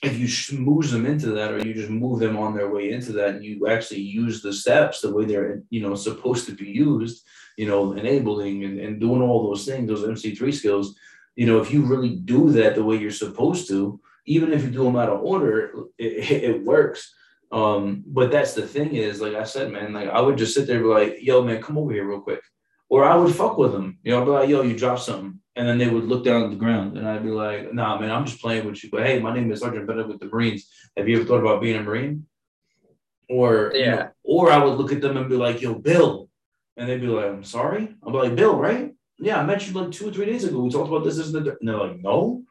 If you schmooze them into that or you just move them on their way into that and you actually use the steps the way they're you know supposed to be used you know enabling and, and doing all those things those mc3 skills you know if you really do that the way you're supposed to even if you do them out of order it, it works um but that's the thing is like i said man like i would just sit there and be like yo man come over here real quick or i would fuck with them you know I'd be like yo you dropped something and then they would look down at the ground, and I'd be like, "Nah, man, I'm just playing with you." But hey, my name is Sergeant Bennett with the Marines. Have you ever thought about being a Marine? Or yeah, you know, or I would look at them and be like, "Yo, Bill," and they'd be like, "I'm sorry." I'm like, "Bill, right? Yeah, I met you like two or three days ago. We talked about this, this, and, and they're like, "No."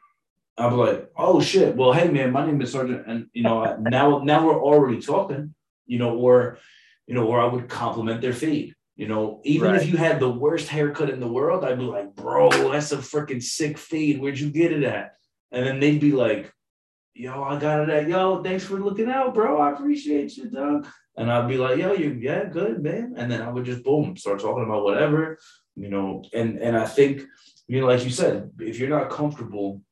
I'd be like, "Oh shit! Well, hey, man, my name is Sergeant," and you know, now now we're already talking, you know, or you know, or I would compliment their fade You know, even Right. if you had the worst haircut in the world, I'd be like, bro, that's a freaking sick fade. Where'd you get it at? And then they'd be like, yo, I got it at yo, thanks for looking out, bro. I appreciate you, dog. And I'd be like, yo, you yeah, good, man. And then I would just boom, start talking about whatever, you know, and and I think, you know, like you said, if you're not comfortable,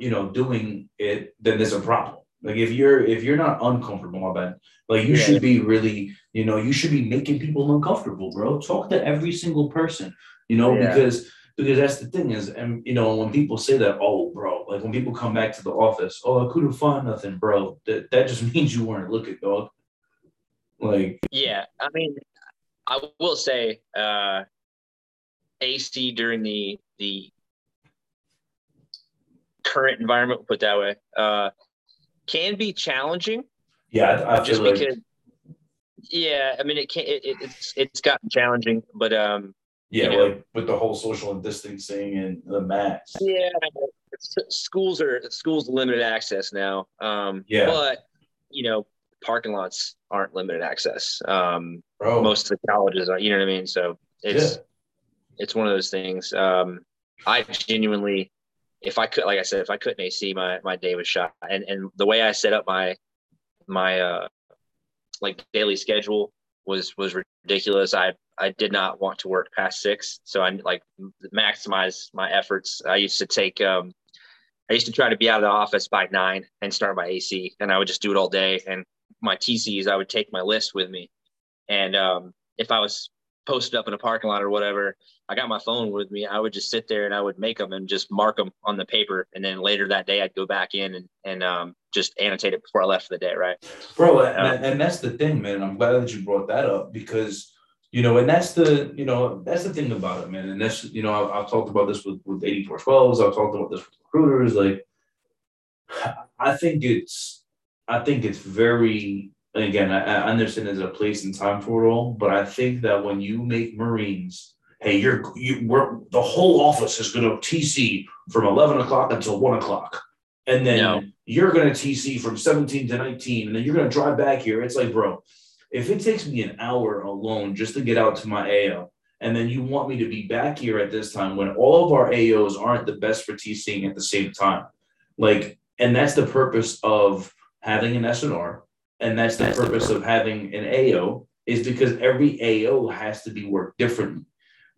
you know, doing it, then there's a problem. Like if you're if you're not uncomfortable, my bad. Like you Yeah. should be really, you know, you should be making people uncomfortable, bro. Talk to every single person, you know, Yeah. because because that's the thing is, and you know, when people say that, oh, bro, like when people come back to the office, oh, I couldn't find nothing, bro. That that just means you weren't looking, dog. Like, Yeah, I mean, I will say, uh, AC during the the current environment, put that way, uh, can be challenging. yeah, I, I just like because. Yeah, I mean, it can. It, it, it's it's gotten challenging, but um, yeah, you know. like with the whole social distancing and the masks. yeah, schools are schools limited access now. Um, Yeah. but you know, parking lots aren't limited access. Um, Bro, most of the colleges are. You know what I mean? So it's it's one of those things. Um, I genuinely, if I could, like I said, if I couldn't AC, my my day was shot. And and the way I set up my my uh like daily schedule was was ridiculous. I I did not want to work past six, so I like maximize my efforts. I used to take um I used to try to be out of the office by nine and start my AC, and I would just do it all day. And my TCs, I would take my list with me, and um, if I was posted up in a parking lot or whatever, I got my phone with me. I would just sit there and I would make them and just mark them on the paper, and then later that day I'd go back in and and um, just annotate it before I left for the day. Right? bro and, and that's the thing man i'm glad that you brought that up because you know and that's the you know that's the thing about it man and that's you know i've, I've talked about this with with 8412s i've talked about this with recruiters like i think it's i think it's very again i, I understand there's a place and time for it all but i think that when you make marines hey you're you we're the whole office is going to tc from 11 o'clock until 1 o'clock and then No. you're going to TC from 17 to 19, and then you're going to drive back here. It's like, bro, if it takes me an hour alone just to get out to my AO, and then you want me to be back here at this time when all of our AOs aren't the best for TCing at the same time, like, and that's the purpose of having an SNR, and that's the purpose of having an AO is because every AO has to be worked differently.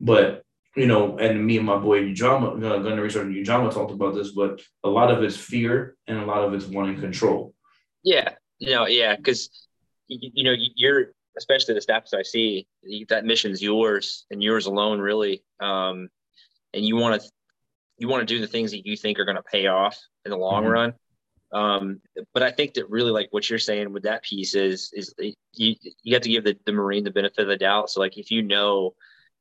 But you know, and me and my boy Ujama, uh, Gunnery Sergeant Ujama talked about this, but a lot of it's fear and a lot of it's wanting control. Yeah. no, yeah, because you, you know you're especially the staffs I see that mission's yours and yours alone, really. Um, and you want to you want to do the things that you think are going to pay off in the long Mhm. run. Um, but I think that really like what you're saying with that piece is is you you have to give the, the marine the benefit of the doubt. So like if you know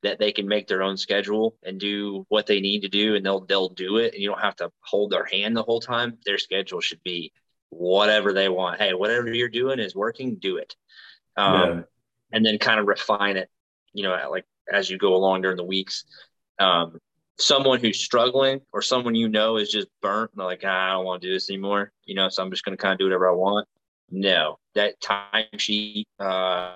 that they can make their own schedule and do what they need to do and they'll they'll do it and you don't have to hold their hand the whole time their schedule should be whatever they want hey whatever you're doing is working do it um, Yeah. and then kind of refine it you know like as you go along during the weeks um, someone who's struggling or someone you know is just burnt and like ah, i don't want to do this anymore you know so i'm just going to kind of do whatever i want no that timesheet uh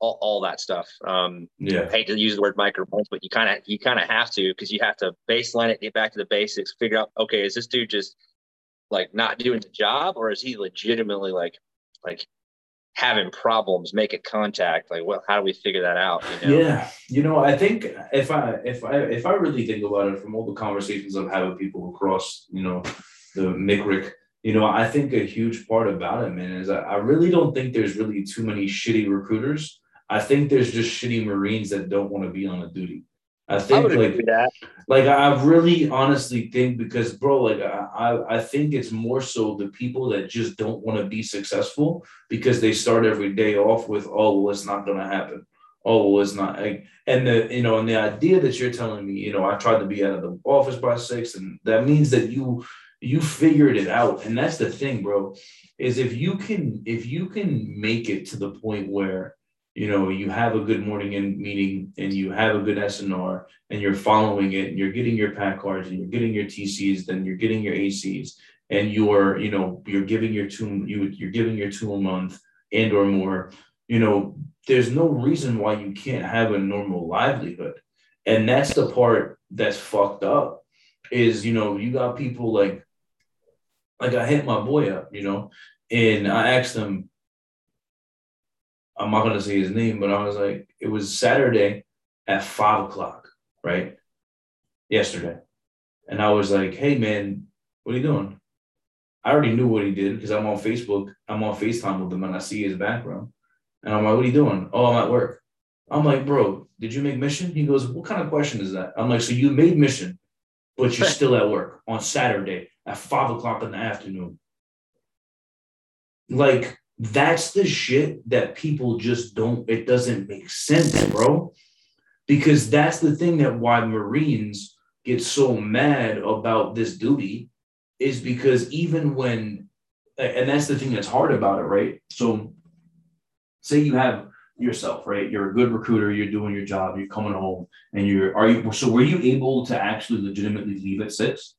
all, all that stuff um Yeah. hate to use the word micromanage, but you kind of you kind of have to because you have to baseline it, get back to the basics, figure out okay, is this dude just like not doing the job, or is he legitimately like like having problems, making contact? Like, well, how do we figure that out? You know? Yeah. You know, I think if I if I if I really think about it from all the conversations I've had with people across, you know, the MCRC, you know, I think a huge part about it, man, is I, I really don't think there's really too many shitty recruiters. I think there's just shitty Marines that don't want to be on a duty. I I think agree like that. like I really honestly think because bro, like I I I think it's more so the people that just don't want to be successful because they start every day off with oh well it's not gonna happen oh well it's not like, and the you know and the idea that you're telling me you know I tried to be out of the office by six and that means that you you figured it out and that's the thing bro is if you can if you can make it to the point where you know you have a good morning in meeting and you have a good SNR and you're following it and you're getting your pack cards and you're getting your TCs, then you're getting your ACs and you're, you know, you're giving your two, you, you're giving your two a month and or more. you know, there's no reason why you can't have a normal livelihood. And that's the part that's fucked up is, you know, you got people like, like I hit my boy up, you know, and I asked him, I'm not gonna say his name, but I was like, it was Saturday at five o'clock, right? Yesterday. And I was like, hey man, what are you doing? I already knew what he did because I'm on Facebook, I'm on FaceTime with him and I see his background. And I'm like, what are you doing? Oh, I'm at work. I'm like, bro, did you make mission? He goes, what kind of question is that? I'm like, so you made mission, but you're still at work on Saturday at five o'clock in the afternoon. Like, that's the shit that people just don't, it doesn't make sense, bro. Because that's the thing that why Marines get so mad about this duty is because even when, and that's the thing that's hard about it, right? So, say you have yourself, right? You're a good recruiter, you're doing your job, you're coming home, and you're, are you, so were you able to actually legitimately leave at six?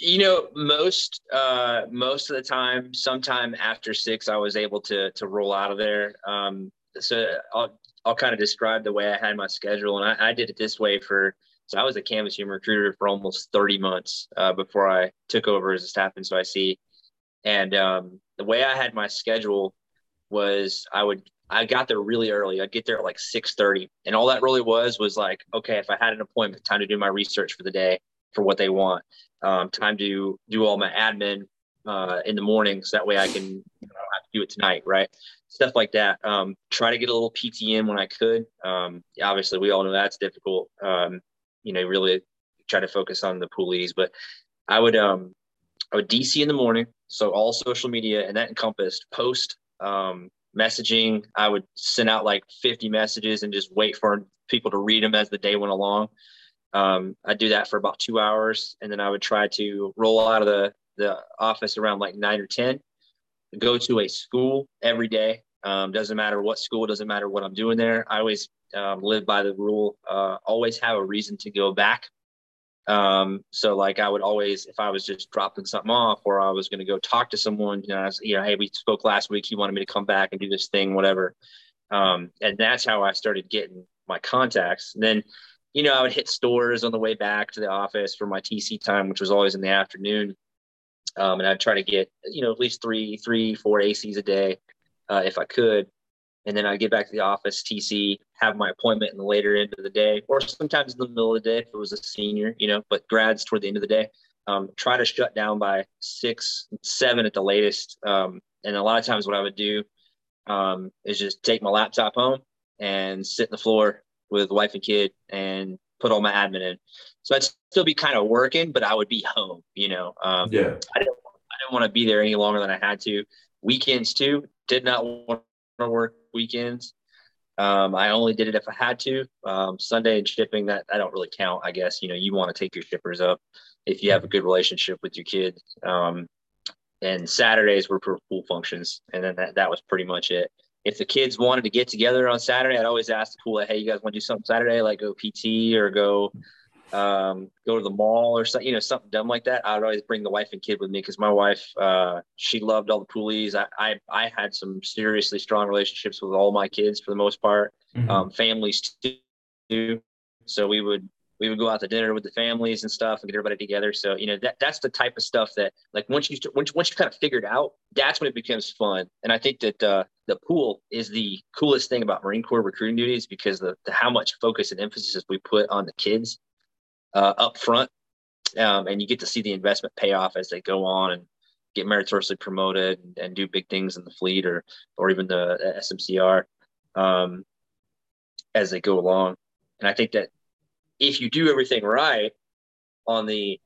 You know, most uh, most of the time, sometime after six, I was able to to roll out of there. Um, so I'll I'll kind of describe the way I had my schedule, and I, I did it this way for. So I was a canvas human recruiter for almost 30 months uh, before I took over as a staff NCOIC. And um, the way I had my schedule was I would I got there really early. I'd get there at like 6:30. And all that really was was like, okay, if I had an appointment, time to do my research for the day for what they want. Um, time to do all my admin uh, in the morning, so that way I can know, have to do it tonight, right? Stuff like that. Um, try to get a little PTM when I could. Um, obviously, we all know that's difficult. Um, you know, really try to focus on the poolees, but I would um, I would DC in the morning, so all social media, and that encompassed post, um, messaging. I would send out like 50 messages and just wait for people to read them as the day went along. Um, I'd do that for about two hours, and then I would try to roll out of the the office around like nine or ten. Go to a school every day. Um, doesn't matter what school, doesn't matter what I'm doing there. I always um, live by the rule. Uh, always have a reason to go back. Um, so like I would always, if I was just dropping something off, or I was going to go talk to someone, you know, was, you know, hey, we spoke last week. He wanted me to come back and do this thing, whatever. Um, and that's how I started getting my contacts. And then you know, I would hit stores on the way back to the office for my TC time, which was always in the afternoon. Um, and I'd try to get, you know, at least three, three, four ACs a day uh, if I could. And then I'd get back to the office, TC, have my appointment in the later end of the day, or sometimes in the middle of the day if it was a senior, you know, but grads toward the end of the day. Um, try to shut down by six, seven at the latest. Um, and a lot of times what I would do um, is just take my laptop home and sit in the floor with wife and kid and put all my admin in. So I'd still be kind of working, but I would be home, you know. Um, yeah. I didn't, I didn't want to be there any longer than I had to. Weekends too, did not want to work weekends. Um, I only did it if I had to. Um, Sunday and shipping that I don't really count. I guess you know you want to take your shippers up if you have a good relationship with your kid. Um, and Saturdays were for pool functions, and then that, that was pretty much it if the kids wanted to get together on Saturday, I'd always ask the pool, like, hey, you guys want to do something Saturday, like go PT or go um, go to the mall or something, you know, something dumb like that. I'd always bring the wife and kid with me because my wife, uh, she loved all the poolees. I, I, I had some seriously strong relationships with all my kids for the most part, mm-hmm. um, families too. So we would we would go out to dinner with the families and stuff and get everybody together. So you know that that's the type of stuff that like once you once once you kind of figured out, that's when it becomes fun. And I think that uh, the pool is the coolest thing about Marine Corps recruiting duties because the, the how much focus and emphasis we put on the kids uh, up front, um, and you get to see the investment pay off as they go on and get meritoriously promoted and, and do big things in the fleet or or even the SMCR um, as they go along. And I think that if you do everything right on the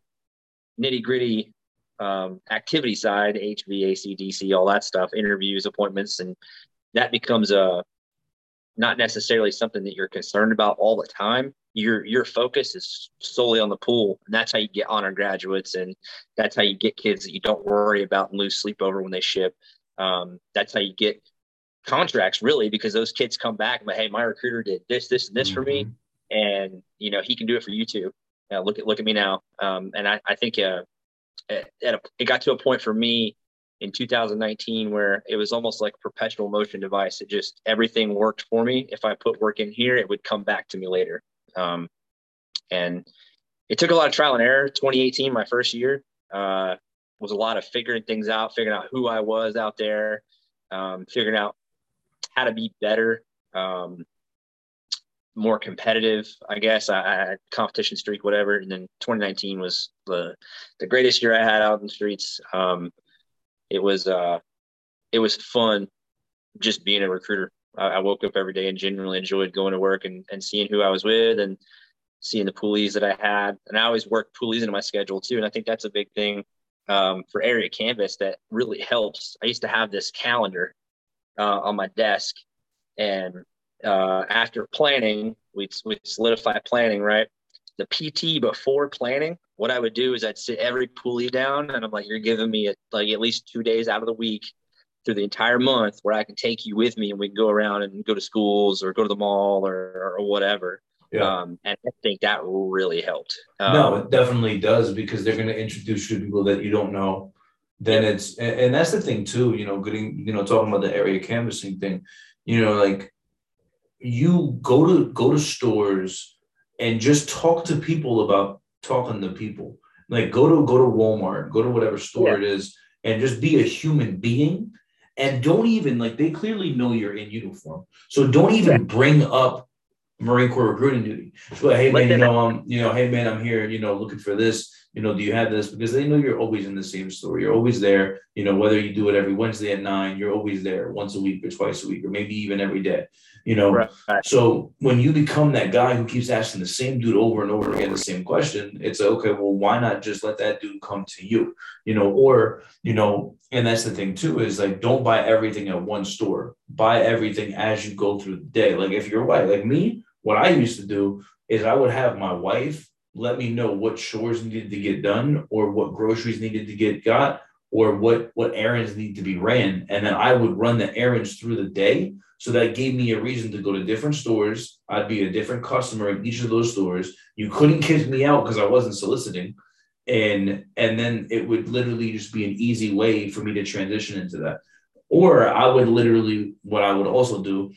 nitty gritty um, activity side, HVAC, DC, all that stuff, interviews, appointments, and that becomes a not necessarily something that you're concerned about all the time. Your your focus is solely on the pool, and that's how you get honor graduates, and that's how you get kids that you don't worry about and lose sleep over when they ship. Um, that's how you get contracts, really, because those kids come back and hey, my recruiter did this, this, and this mm-hmm. for me. And you know he can do it for you too. Uh, look at look at me now. Um, and I, I think uh, it, a, it got to a point for me in 2019 where it was almost like perpetual motion device. It just everything worked for me. If I put work in here, it would come back to me later. Um, and it took a lot of trial and error. 2018, my first year, uh, was a lot of figuring things out, figuring out who I was out there, um, figuring out how to be better, um, more competitive, I guess. I, I competition streak, whatever. And then 2019 was the the greatest year I had out in the streets. Um, it was uh, it was fun just being a recruiter. I, I, woke up every day and genuinely enjoyed going to work and, and seeing who I was with and seeing the poolees that I had. And I always worked poolees into my schedule too. And I think that's a big thing um, for area canvas that really helps. I used to have this calendar uh, on my desk, and uh, after planning, we we solidify planning, right? The PT before planning, what I would do is I'd sit every poolee down, and I'm like, "You're giving me a, like at least two days out of the week through the entire month where I can take you with me, and we can go around and go to schools or go to the mall or, or whatever." Yeah. Um, and I think that really helped. Um, no, it definitely does because they're going to introduce you to people that you don't know. Then yeah. it's, and, and that's the thing too, you know, getting, you know, talking about the area canvassing thing, you know, like you go to, go to stores and just talk to people about talking to people. Like go to, go to Walmart, go to whatever store yeah. it is and just be a human being and don't even like they clearly know you're in uniform. So don't even bring up Marine Corps recruiting duty. So, hey man, you know, um, you know, hey man, I'm here, you know, looking for this. You know, do you have this? Because they know you're always in the same store. You're always there. You know, whether you do it every Wednesday at nine, you're always there once a week or twice a week, or maybe even every day. You know, right. so when you become that guy who keeps asking the same dude over and over again the same question, it's like, okay, well, why not just let that dude come to you? You know, or you know, and that's the thing too is like, don't buy everything at one store. Buy everything as you go through the day. Like if you're white, like me, what I used to do is I would have my wife let me know what chores needed to get done or what groceries needed to get got or what what errands need to be ran. And then I would run the errands through the day. So that gave me a reason to go to different stores. I'd be a different customer in each of those stores. You couldn't kick me out because I wasn't soliciting. And and then it would literally just be an easy way for me to transition into that. Or I would literally what I would also do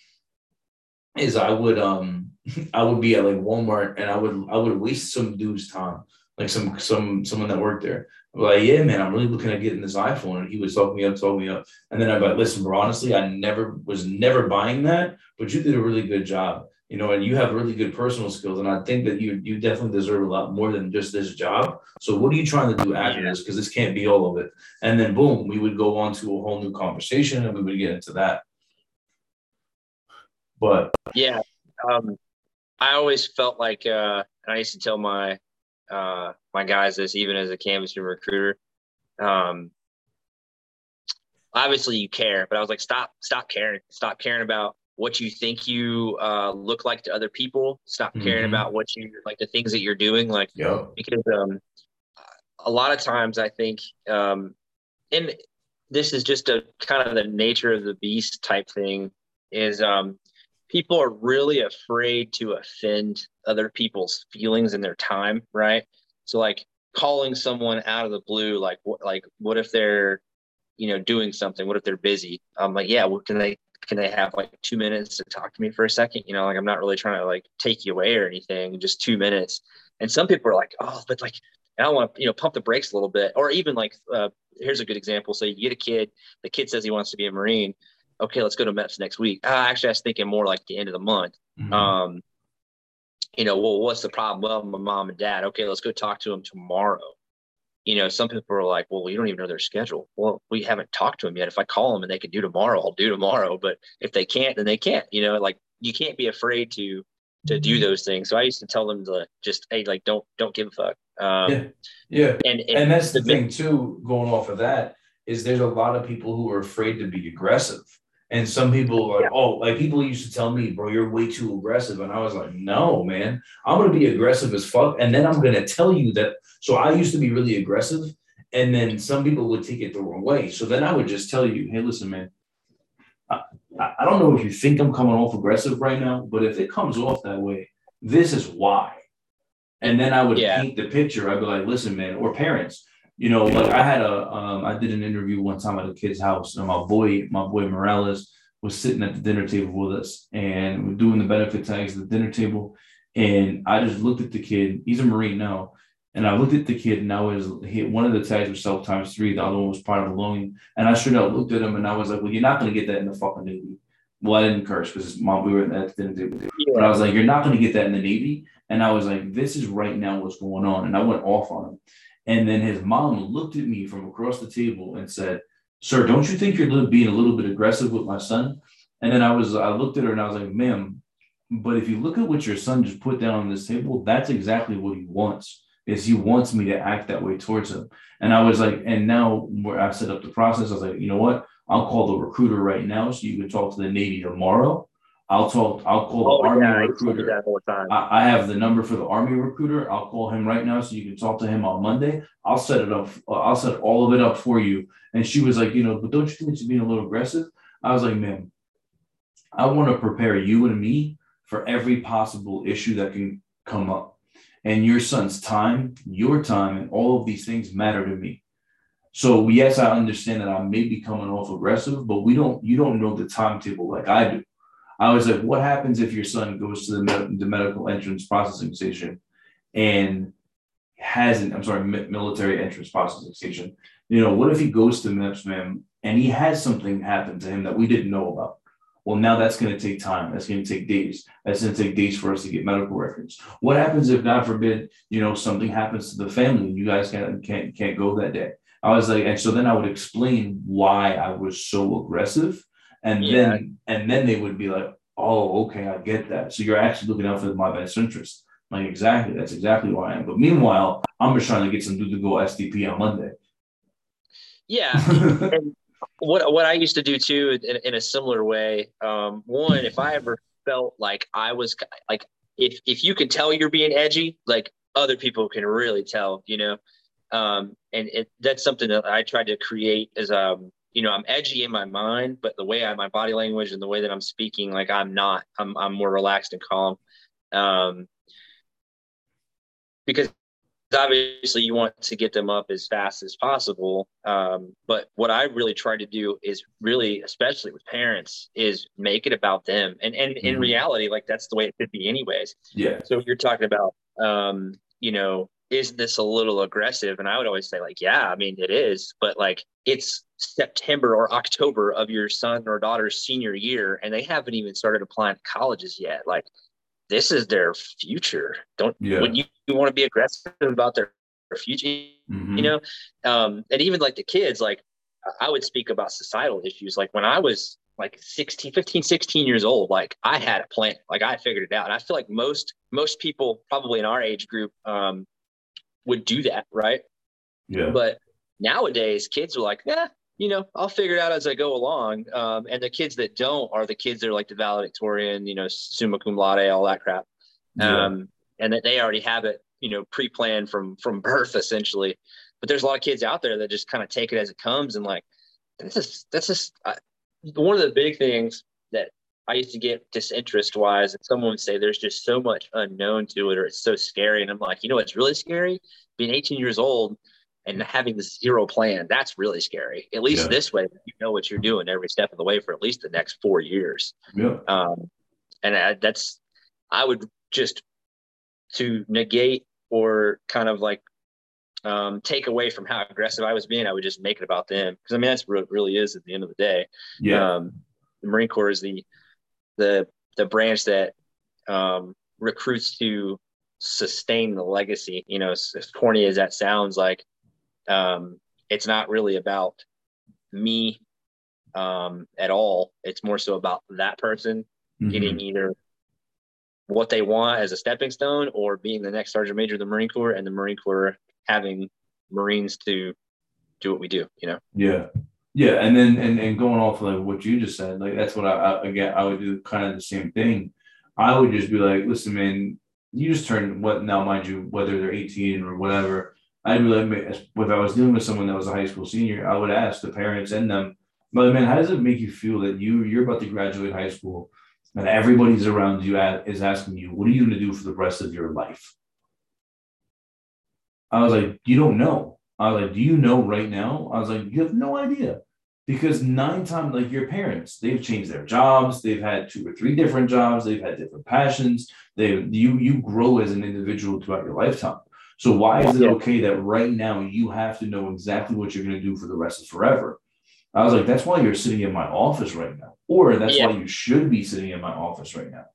is I would um I would be at like Walmart and I would I would waste some dude's time, like some some someone that worked there. Like, yeah, man, I'm really looking at getting this iPhone, and he was talking me up, talking me up, and then I'd be like, listen, bro, honestly, I never was never buying that, but you did a really good job, you know, and you have really good personal skills, and I think that you you definitely deserve a lot more than just this job. So what are you trying to do after yeah. this? Because this can't be all of it. And then boom, we would go on to a whole new conversation, and we would get into that. But yeah, um, I always felt like, uh, and I used to tell my uh, my guys this, even as a canvassing recruiter. Um, obviously, you care, but I was like, stop, stop caring, stop caring about what you think you uh, look like to other people. Stop mm-hmm. caring about what you like, the things that you're doing, like yeah. because um, a lot of times I think, um, and this is just a kind of the nature of the beast type thing is um, people are really afraid to offend other people's feelings and their time, right? So like calling someone out of the blue, like what like what if they're, you know, doing something? What if they're busy? I'm like, yeah, well, can they can they have like two minutes to talk to me for a second? You know, like I'm not really trying to like take you away or anything, just two minutes. And some people are like, oh, but like I want to, you know, pump the brakes a little bit. Or even like, uh, here's a good example. So you get a kid, the kid says he wants to be a Marine okay, let's go to MEPS next week. Uh, actually, I was thinking more like the end of the month. Mm-hmm. Um, you know, well, what's the problem? Well, my mom and dad. Okay, let's go talk to them tomorrow. You know, some people are like, well, you don't even know their schedule. Well, we haven't talked to them yet. If I call them and they can do tomorrow, I'll do tomorrow. But if they can't, then they can't. You know, like you can't be afraid to to do mm-hmm. those things. So I used to tell them to just, hey, like don't don't give a fuck. Um, yeah, yeah. And, and, and that's the thing too. Going off of that is there's a lot of people who are afraid to be aggressive. And some people are, yeah. oh, like people used to tell me, bro, you're way too aggressive. And I was like, no, man, I'm going to be aggressive as fuck. And then I'm going to tell you that. So I used to be really aggressive. And then some people would take it the wrong way. So then I would just tell you, hey, listen, man, I, I don't know if you think I'm coming off aggressive right now, but if it comes off that way, this is why. And then I would yeah. paint the picture. I'd be like, listen, man, or parents, you know, like I had a, um, I did an interview one time at a kid's house, and my boy, my boy Morales was sitting at the dinner table with us, and we're doing the benefit tags at the dinner table, and I just looked at the kid. He's a Marine now, and I looked at the kid, and I was he, one of the tags was self times three, the other one was part of belonging, and I straight up looked at him, and I was like, "Well, you're not gonna get that in the fucking Navy." Well, I didn't curse because mom we were at the dinner table, but I was like, "You're not gonna get that in the Navy," and I was like, "This is right now what's going on," and I went off on him. And then his mom looked at me from across the table and said, Sir, don't you think you're being a little bit aggressive with my son? And then I was, I looked at her and I was like, ma'am, but if you look at what your son just put down on this table, that's exactly what he wants. Is he wants me to act that way towards him. And I was like, and now where I set up the process, I was like, you know what? I'll call the recruiter right now so you can talk to the Navy tomorrow I'll talk. I'll call oh, the Army yeah, recruiter. I, I, have the number for the Army recruiter. I'll call him right now so you can talk to him on Monday. I'll set it up. I'll set all of it up for you. And she was like, you know, but don't you think she's being a little aggressive? I was like, man, I want to prepare you and me for every possible issue that can come up. And your son's time, your time, and all of these things matter to me. So yes, I understand that I may be coming off aggressive, but we don't. You don't know the timetable like I do. I was like, what happens if your son goes to the, med- the medical entrance processing station and hasn't, I'm sorry, mi- military entrance processing station. You know, what if he goes to MEPS, and he has something happen to him that we didn't know about? Well, now that's going to take time. That's going to take days. That's going to take days for us to get medical records. What happens if, God forbid, you know, something happens to the family and you guys can't can't can't go that day? I was like, and so then I would explain why I was so aggressive and yeah. then and then they would be like, oh, okay, I get that. So you're actually looking out for my best interest. Like exactly, that's exactly why I am. But meanwhile, I'm just trying to get some dude to go SDP on Monday. Yeah. and what what I used to do too in, in a similar way. Um, one, if I ever felt like I was like if if you can tell you're being edgy, like other people can really tell, you know. Um, and it, that's something that I tried to create as um you know, I'm edgy in my mind, but the way I, my body language and the way that I'm speaking, like I'm not, I'm, I'm more relaxed and calm. Um, because obviously you want to get them up as fast as possible. Um, but what I really try to do is really, especially with parents, is make it about them. And and mm-hmm. in reality, like that's the way it should be, anyways. Yeah. So if you're talking about, um, you know, is this a little aggressive? And I would always say, like, yeah, I mean, it is, but like it's September or October of your son or daughter's senior year, and they haven't even started applying to colleges yet. Like, this is their future. Don't yeah. when you, you want to be aggressive about their, their future, mm-hmm. you know? Um, and even like the kids, like I would speak about societal issues. Like when I was like 16 15 16 years old like i had a plan like i figured it out and i feel like most most people probably in our age group um, would do that, right? Yeah. But nowadays, kids are like, yeah, you know, I'll figure it out as I go along. Um, and the kids that don't are the kids that are like the valedictorian, you know, summa cum laude, all that crap. Yeah. Um, and that they already have it, you know, pre-planned from from birth essentially. But there's a lot of kids out there that just kind of take it as it comes and like, that's just that's just uh, one of the big things that I used to get disinterest wise, and someone would say there's just so much unknown to it, or it's so scary. And I'm like, you know, what's really scary? Being 18 years old and having the zero plan. That's really scary. At least yeah. this way, you know what you're doing every step of the way for at least the next four years. Yeah. Um, and I, that's, I would just to negate or kind of like um, take away from how aggressive I was being, I would just make it about them. Because I mean, that's what it really is at the end of the day. Yeah. Um, the Marine Corps is the the the branch that um, recruits to sustain the legacy. You know, as, as corny as that sounds, like um, it's not really about me um, at all. It's more so about that person mm-hmm. getting either what they want as a stepping stone or being the next sergeant major of the Marine Corps and the Marine Corps having Marines to do what we do, you know? Yeah. Yeah, and then and, and going off of like what you just said, like that's what I, I again I would do kind of the same thing. I would just be like, listen, man, you just turn what now, mind you, whether they're 18 or whatever. Be like, if I was dealing with someone that was a high school senior, I would ask the parents and them, but man, how does it make you feel that you you're about to graduate high school and everybody's around you at, is asking you, what are you going to do for the rest of your life? I was like, you don't know. I was like, do you know right now? I was like, you have no idea. Because nine times, like your parents, they've changed their jobs, they've had two or three different jobs, they've had different passions. They you you grow as an individual throughout your lifetime. So why is it okay that right now you have to know exactly what you're going to do for the rest of forever? I was like, that's why you're sitting in my office right now, or that's yeah. why you should be sitting in my office right now.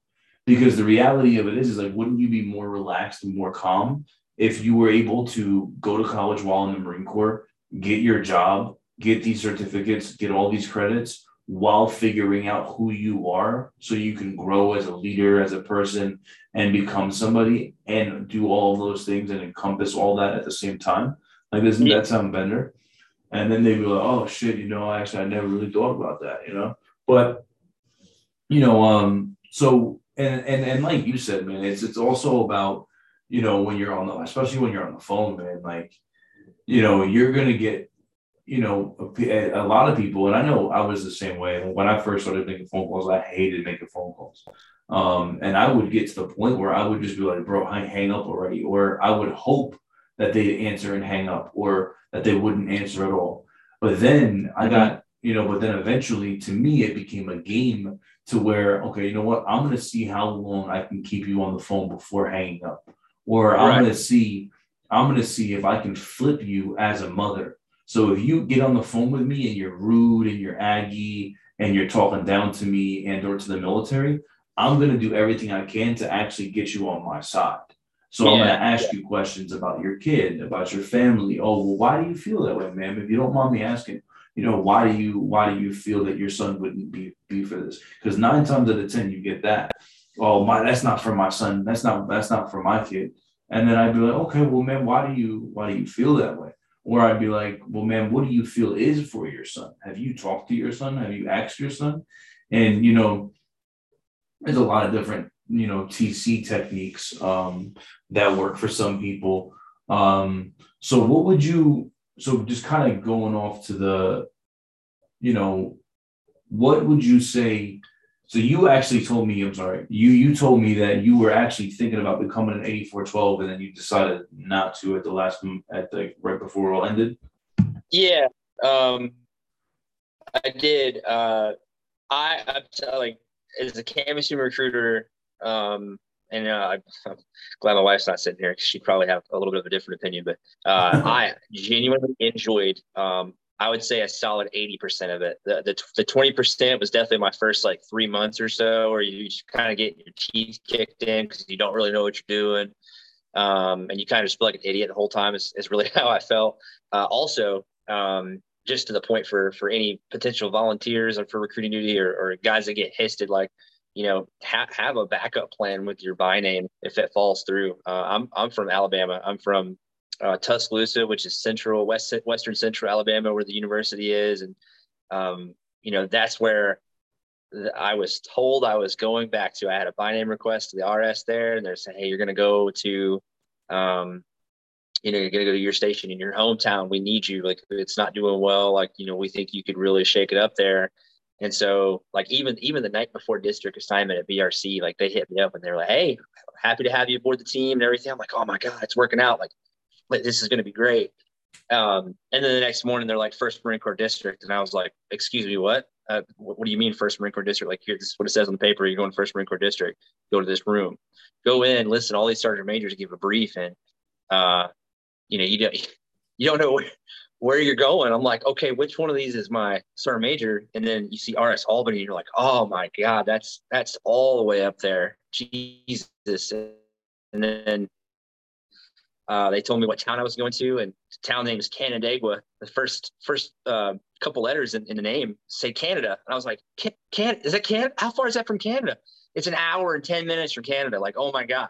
Because the reality of it is, is like, wouldn't you be more relaxed and more calm if you were able to go to college while in the Marine Corps, get your job, get these certificates, get all these credits while figuring out who you are so you can grow as a leader, as a person, and become somebody and do all those things and encompass all that at the same time? Like, doesn't that sound better? And then they'd be like, oh shit, you know, actually, I never really thought about that, you know? But, you know, um, so, and, and, and like you said, man, it's, it's also about, you know, when you're on the, especially when you're on the phone, man, like, you know, you're going to get, you know, a, a, lot of people, and I know I was the same way. When I first started making phone calls, I hated making phone calls. Um, and I would get to the point where I would just be like, bro, hang up already. Or I would hope that they'd answer and hang up, or that they wouldn't answer at all. But then I got, you know, but then eventually to me, it became a game to where, okay, you know what? I'm going to see how long I can keep you on the phone before hanging up. Or I'm going to see, I'm going to see if I can flip you as a mother. So if you get on the phone with me and you're rude and you're aggy and you're talking down to me and or to the military, I'm going to do everything I can to actually get you on my side. So yeah, I'm going to ask you questions about your kid, about your family. Oh, well, why do you feel that way, ma'am? If you don't mind me asking, you know, why do you why do you feel that your son wouldn't be be for this? Because nine times out of ten, you get that. Oh, my, that's not for my son. That's not that's not for my kid. And then I'd be like, okay, well, ma'am, why do you why do you feel that way? Or I'd be like, well, man, what do you feel is for your son? Have you talked to your son? Have you asked your son? And you know, there's a lot of different you know TC techniques um, that work for some people. Um, so what would you? So just kind of going off to the, you know, what would you say? So you actually told me, I'm sorry, you you told me that you were actually thinking about becoming an 8412, and then you decided not to at the last at the right before it all ended. Yeah, um, I did. Uh, I I'm like as a canvassing recruiter, um, and uh, I'm glad my wife's not sitting here because she'd probably have a little bit of a different opinion. But uh, I genuinely enjoyed. Um, I would say a solid eighty percent of it. The the, the twenty percent was definitely my first like three months or so, where you kind of get your teeth kicked in because you don't really know what you're doing, um, and you kind of just feel like an idiot the whole time. Is is really how I felt. Uh, also, um, just to the point for for any potential volunteers and for recruiting duty or, or guys that get histed, like you know, ha- have a backup plan with your by name if it falls through. Uh, I'm I'm from Alabama. I'm from uh, Tuscaloosa, which is central west western central Alabama, where the university is, and um, you know that's where I was told I was going back to. I had a by name request to the RS there, and they're saying, "Hey, you're going to go to, um, you know, you're going to go to your station in your hometown. We need you. Like, it's not doing well. Like, you know, we think you could really shake it up there." And so, like even even the night before district assignment at BRC, like they hit me up and they're like, "Hey, happy to have you aboard the team and everything." I'm like, "Oh my god, it's working out! Like, this is going to be great." Um, and then the next morning, they're like, First Marine Corps District," and I was like, "Excuse me, what? Uh, what, what, do you mean First Marine Corps District? Like, here, this is what it says on the paper. You're going First Marine Corps District. Go to this room, go in, listen. All these sergeant majors give a brief, and uh, you know, you don't you don't know where, where you're going. I'm like, okay, which one of these is my sergeant major? And then you see RS Albany, and you're like, oh my God, that's that's all the way up there. Jesus. And then uh, they told me what town I was going to, and the town name is Canandaigua. The first first uh, couple letters in, in, the name say Canada, and I was like, can, can is that Canada? How far is that from Canada? It's an hour and ten minutes from Canada. Like, oh my god.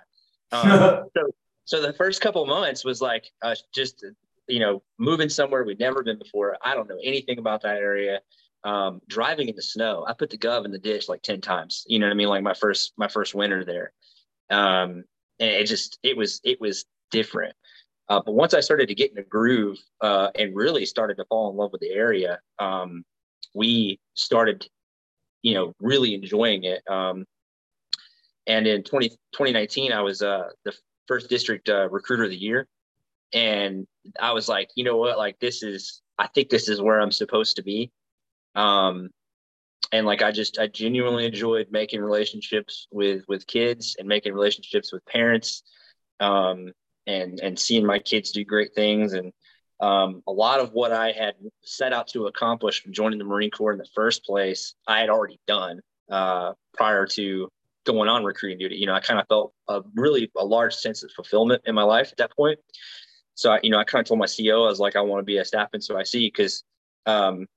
Um, so so the first couple months was like uh, just you know, moving somewhere we'd never been before. I don't know anything about that area. Um, driving in the snow, I put the gov in the ditch like 10 times, you know what I mean? Like my first, my first winter there. Um, and it just, it was, it was different. Uh, but once I started to get in a groove uh, and really started to fall in love with the area, um, we started, you know, really enjoying it. Um, and in 20, 2019, I was uh, the first district uh, recruiter of the year and I was like, you know what, like this is, I think this is where I'm supposed to be. Um, and like I just I genuinely enjoyed making relationships with with kids and making relationships with parents, um, and and seeing my kids do great things and um, a lot of what I had set out to accomplish from joining the Marine Corps in the first place, I had already done uh, prior to going on recruiting duty. You know, I kind of felt a really a large sense of fulfillment in my life at that point. So, I, you know, I kind of told my CEO, I was like, I want to be a staff NCOIC because um,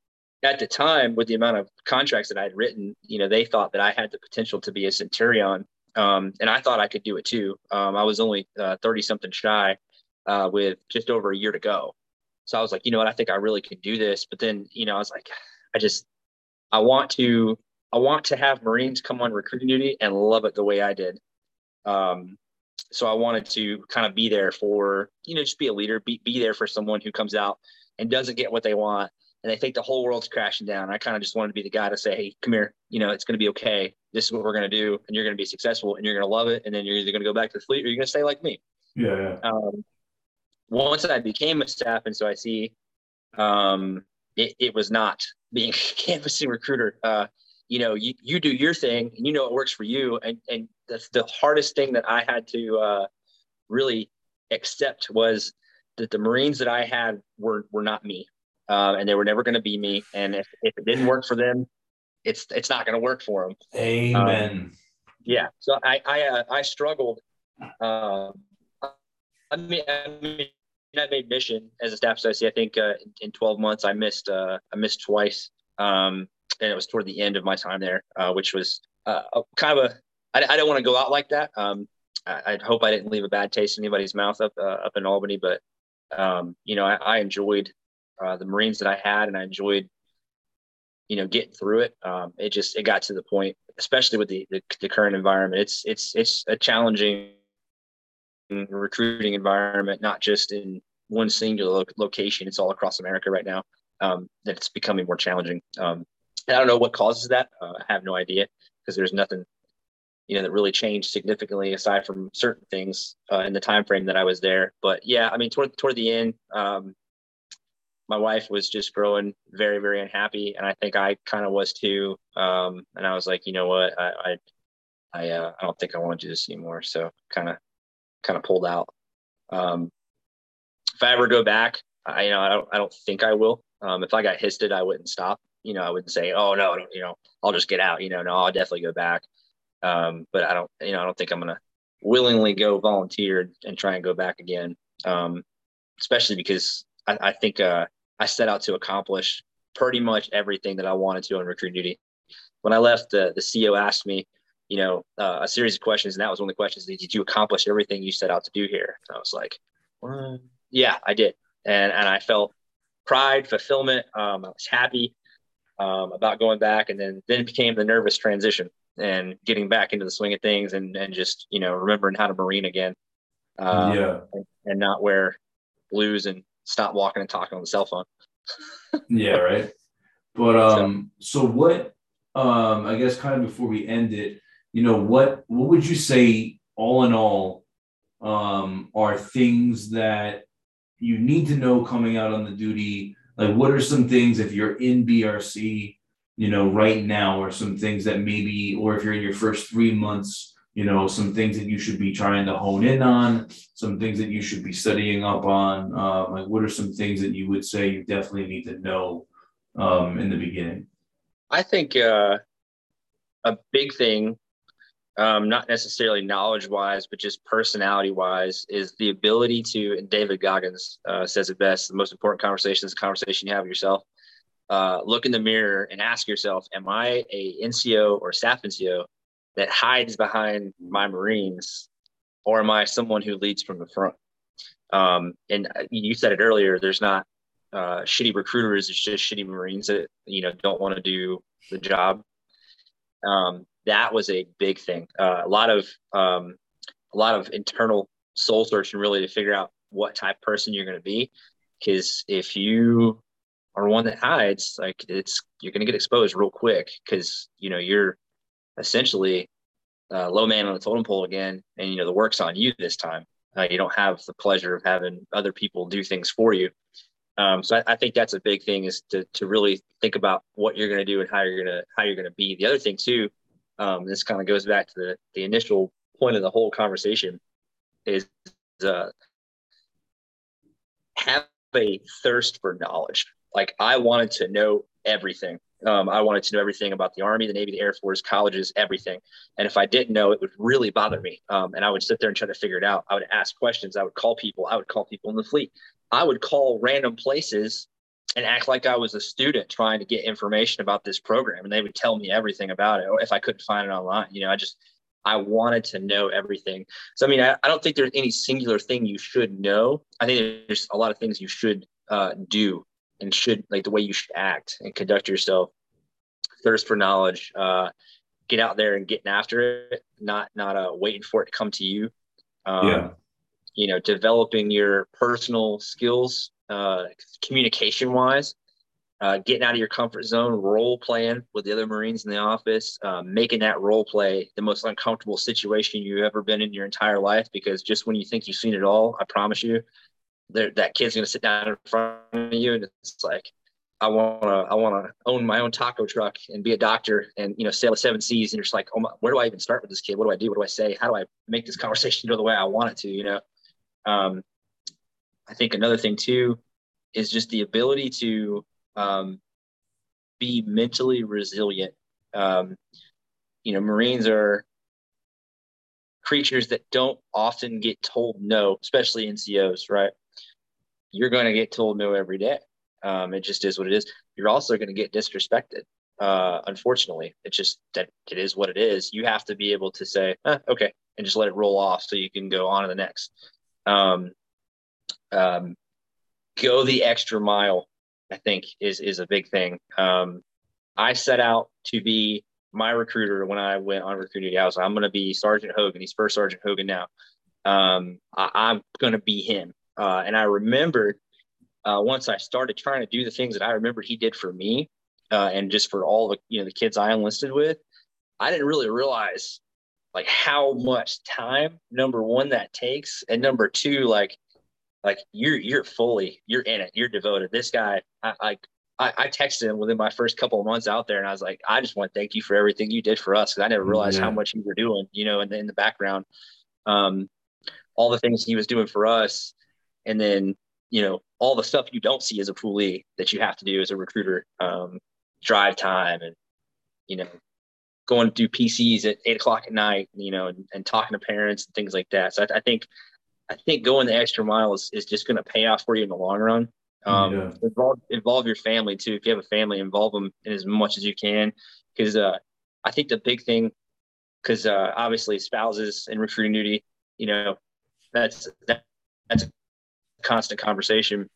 at the time, with the amount of contracts that I had written, you know, they thought that I had the potential to be a centurion. Um, and I thought I could do it too. Um, I was only 30 uh, something shy uh, with just over a year to go. So I was like, you know what, I think I really could do this. But then, you know, I was like, I just, I want to, I want to have Marines come on recruiting duty and love it the way I did. Um, so I wanted to kind of be there for, you know, just be a leader, be, be there for someone who comes out and doesn't get what they want. And they think the whole world's crashing down. I kind of just wanted to be the guy to say, Hey, come here, you know, it's going to be okay. This is what we're going to do. And you're going to be successful and you're going to love it. And then you're either going to go back to the fleet or you're going to stay like me. Yeah. yeah. Um, once I became a staff NCOIC, um, it, it was not being a canvassing recruiter. Uh, you know, you, you do your thing and you know it works for you. And, and that's the hardest thing that I had to uh, really accept was that the Marines that I had were, were not me. Uh, and they were never going to be me. And if, if it didn't work for them, it's, it's not going to work for them. Amen. Um, yeah. So I, I, uh, I struggled. Uh, I mean, I mean, I made mission as a staff associate. I think uh, in 12 months I missed uh, I missed twice, um, and it was toward the end of my time there, uh, which was uh, kind of a I, I don't want to go out like that. Um, I, I, hope I didn't leave a bad taste in anybody's mouth up uh, up in Albany, but um, you know I, I enjoyed uh, the Marines that I had, and I enjoyed you know getting through it. Um, it just it got to the point, especially with the, the the current environment. It's it's it's a challenging recruiting environment, not just in one singular lo- location. It's all across America right now. Um, that it's becoming more challenging. Um, I don't know what causes that. Uh, I have no idea because there's nothing, you know, that really changed significantly aside from certain things uh, in the time frame that I was there. But yeah, I mean, toward toward the end, um, my wife was just growing very very unhappy, and I think I kind of was too. Um, and I was like, you know what, I I I, uh, I don't think I want to do this anymore. So kind of kind of pulled out. Um, if I ever go back, I you know I don't I don't think I will. Um, if I got histed, I wouldn't stop. You know, I wouldn't say, oh no, you know, I'll just get out. You know, no, I'll definitely go back. Um, but I don't, you know, I don't think I'm gonna willingly go volunteer and try and go back again. Um, especially because I, I think uh, I set out to accomplish pretty much everything that I wanted to on recruit duty. When I left, the the CEO asked me, you know, uh, a series of questions, and that was one of the questions: Did you accomplish everything you set out to do here? And I was like, well, yeah, I did, and and I felt pride, fulfillment. Um, I was happy um, about going back, and then then it became the nervous transition and getting back into the swing of things, and and just you know remembering how to marine again. Um, yeah, and, and not wear blues and stop walking and talking on the cell phone. yeah, right. But um, so, so what? Um, I guess kind of before we end it, you know what what would you say all in all um, are things that you need to know coming out on the duty like what are some things if you're in brc you know right now or some things that maybe or if you're in your first three months you know some things that you should be trying to hone in on some things that you should be studying up on uh, like what are some things that you would say you definitely need to know um, in the beginning i think uh, a big thing um, not necessarily knowledge wise, but just personality wise, is the ability to, and David Goggins uh, says it best the most important conversation is the conversation you have with yourself. Uh, look in the mirror and ask yourself, Am I a NCO or staff NCO that hides behind my Marines, or am I someone who leads from the front? Um, and uh, you said it earlier, there's not uh, shitty recruiters, it's just shitty Marines that, you know, don't want to do the job. Um, that was a big thing. Uh, a lot of um, a lot of internal soul searching really to figure out what type person you're going to be. Because if you are one that hides, like it's you're going to get exposed real quick. Because you know you're essentially uh, low man on the totem pole again, and you know the work's on you this time. Uh, you don't have the pleasure of having other people do things for you. Um, so I, I, think that's a big thing is to, to really think about what you're going to do and how you're going to how you're going to be. The other thing too, um, this kind of goes back to the the initial point of the whole conversation, is uh, have a thirst for knowledge. Like I wanted to know everything. Um, I wanted to know everything about the Army, the Navy, the Air Force, colleges, everything. And if I didn't know, it would really bother me. Um, and I would sit there and try to figure it out. I would ask questions. I would call people. I would call people in the fleet. I would call random places and act like I was a student trying to get information about this program. And they would tell me everything about it. Or if I couldn't find it online, you know, I just, I wanted to know everything. So, I mean, I, I don't think there's any singular thing you should know. I think there's a lot of things you should uh, do and should like the way you should act and conduct yourself. Thirst for knowledge uh, get out there and getting after it not not uh, waiting for it to come to you. Um, yeah. you know developing your personal skills uh, communication wise uh, getting out of your comfort zone role playing with the other marines in the office uh, making that role play the most uncomfortable situation you've ever been in your entire life because just when you think you've seen it all i promise you that kid's to sit down in front of you and it's like i want to i want to own my own taco truck and be a doctor and you know sail the seven seas. And you're just like oh my, where do i even start with this kid? What do i do? What do i say? How do i make this conversation go the way i want it to you know? Um, i think another thing too is just the ability to um, be mentally resilient. Um, you know marines are creatures that don't often get told no especially ncos right you're going to get told no every day. Um, it just is what it is. You're also going to get disrespected. Uh, unfortunately, it's just that it is what it is. You have to be able to say, eh, okay, and just let it roll off so you can go on to the next. Um, um, go the extra mile, I think is, is a big thing. Um, I set out to be my recruiter when I went on recruiting. I was, I'm going to be Sergeant Hogan. He's first Sergeant Hogan now. Um, I, am going to be him. Uh, and I remembered uh, once I started trying to do the things that I remember he did for me, uh, and just for all the you know the kids I enlisted with, I didn't really realize like how much time number one that takes, and number two like like you're you're fully you're in it, you're devoted. This guy, I, I I, I, texted him within my first couple of months out there, and I was like, I just want to thank you for everything you did for us because I never realized yeah. how much you were doing, you know, in the, in the background, um, all the things he was doing for us, and then you know all the stuff you don't see as a poolee that you have to do as a recruiter um, drive time and you know going to do pcs at eight o'clock at night you know and, and talking to parents and things like that. So i, I think i think going the extra mile is, is just going to pay off for you in the long run. Um, yeah. involve, involve your family too. If you have a family involve them in as much as you can. Because uh, i think the big thing because uh, obviously spouses and recruiting duty you know that's that, that's a constant conversation.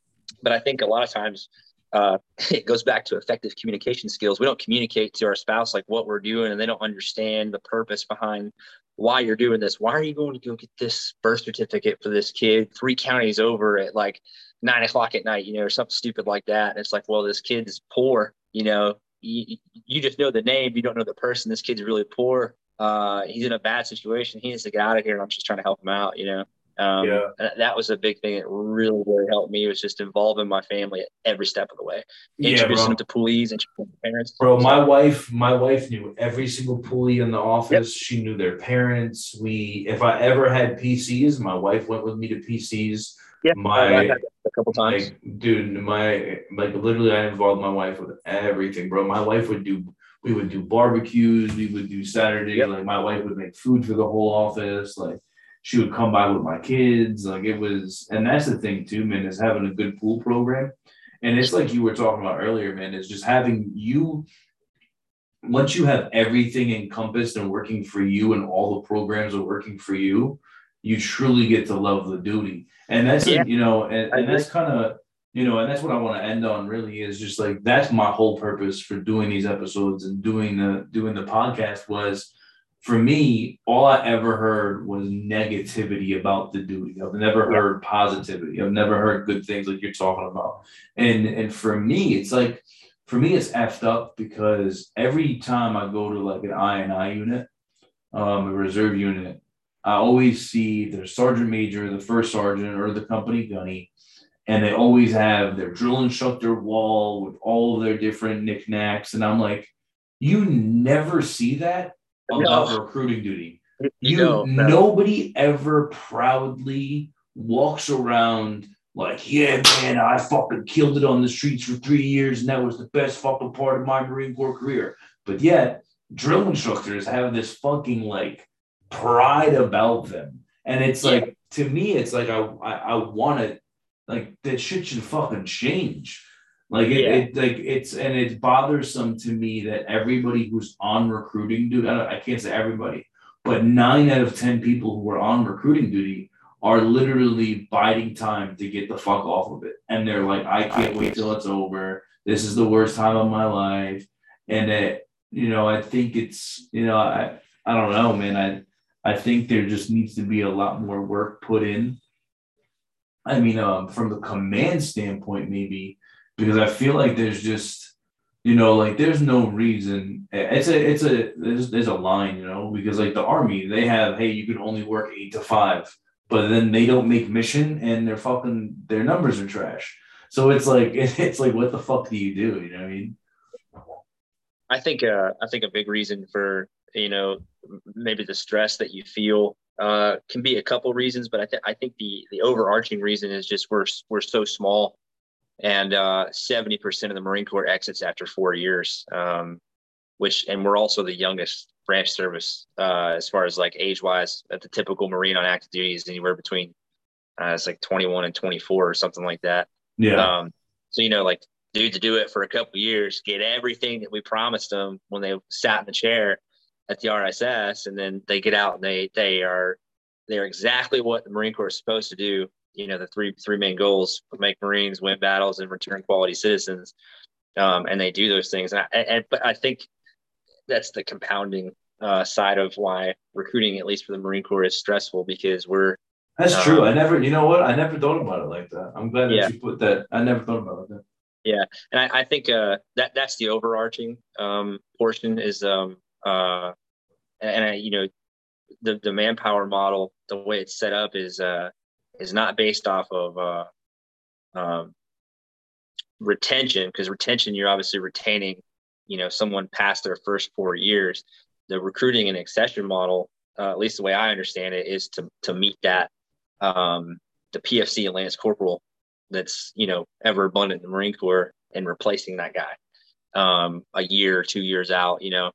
But I think a lot of times uh, it goes back to effective communication skills. We don't communicate to our spouse like what we're doing, and they don't understand the purpose behind why you're doing this. Why are you going to go get this birth certificate for this kid three counties over at like nine o'clock at night, you know, or something stupid like that? And it's like, well, this kid is poor, you know. You, you just know the name, you don't know the person. This kid's really poor. Uh, he's in a bad situation. He needs to get out of here, and I'm just trying to help him out, you know. Um, yeah. That was a big thing that really, really helped me. Was just involving my family at every step of the way, introducing yeah, them to poolees, introducing parents. Bro, my wife, my wife knew every single poolee in the office. Yep. She knew their parents. We, if I ever had PCs, my wife went with me to PCs. Yeah, my a couple times, like, dude. My like literally, I involved my wife with everything, bro. My wife would do. We would do barbecues. We would do Saturday. Yep. Like my wife would make food for the whole office. Like she would come by with my kids. Like it was, and that's the thing too, man, is having a good pool program. And it's like you were talking about earlier, man, is just having you once you have everything encompassed and working for you and all the programs are working for you, you truly get to love the duty. And that's yeah. you know, and, and that's kind of you know, and that's what I want to end on really is just like that's my whole purpose for doing these episodes and doing the doing the podcast was for me, all I ever heard was negativity about the duty. I've never heard positivity. I've never heard good things like you're talking about. And and for me, it's like for me, it's effed up because every time I go to like an I and I unit, um, a reserve unit, I always see the sergeant major, the first sergeant, or the company gunny, and they always have their drill instructor wall with all of their different knickknacks. And I'm like, you never see that about recruiting duty. You no, no. nobody ever proudly walks around like, yeah, man, I fucking killed it on the streets for three years, and that was the best fucking part of my Marine Corps career. But yet, drill instructors have this fucking like pride about them. And it's like to me, it's like I I, I want to like that shit should fucking change. Like it, yeah. it, like it's and it's bothersome to me that everybody who's on recruiting duty, I, I can't say everybody, but nine out of ten people who are on recruiting duty are literally biding time to get the fuck off of it. And they're like, I can't wait till it's over. This is the worst time of my life. And it, you know, I think it's, you know, I I don't know, man. I I think there just needs to be a lot more work put in. I mean, um, from the command standpoint, maybe because I feel like there's just, you know, like there's no reason. It's a, it's a, there's, there's a line, you know, because like the army, they have, hey, you can only work eight to five, but then they don't make mission and their fucking their numbers are trash. So it's like it's like what the fuck do you do? You know what I mean? I think uh, I think a big reason for you know maybe the stress that you feel uh, can be a couple reasons, but I, th- I think the the overarching reason is just we're we're so small, and uh, seventy uh, percent of the Marine Corps exits after four years, um, which and we're also the youngest branch service uh, as far as like age wise. At the typical Marine on active duty is anywhere between uh, it's like twenty one and twenty four or something like that. Yeah. Um, so you know, like dudes to do it for a couple years, get everything that we promised them when they sat in the chair at the RSS, and then they get out and they they are they're exactly what the Marine Corps is supposed to do. You know, the three three main goals: make Marines, win battles, and return quality citizens. Um, and they do those things. And, I, and but I think that's the compounding uh, side of why recruiting, at least for the Marine Corps, is stressful because we're. That's um, true. I never, you know what? I never thought about it like that. I'm glad that you put that. I never thought about it like that. Yeah, and I, I think uh, that that's the overarching um, portion is um, uh, and I, you know, the the manpower model, the way it's set up is uh, is not based off of uh, um, retention because retention you're obviously retaining, you know, someone past their first four years. The recruiting and accession model, uh, at least the way I understand it, is to to meet that um, the PFC and Lance Corporal that's you know ever abundant in the Marine Corps and replacing that guy um, a year, two years out, you know,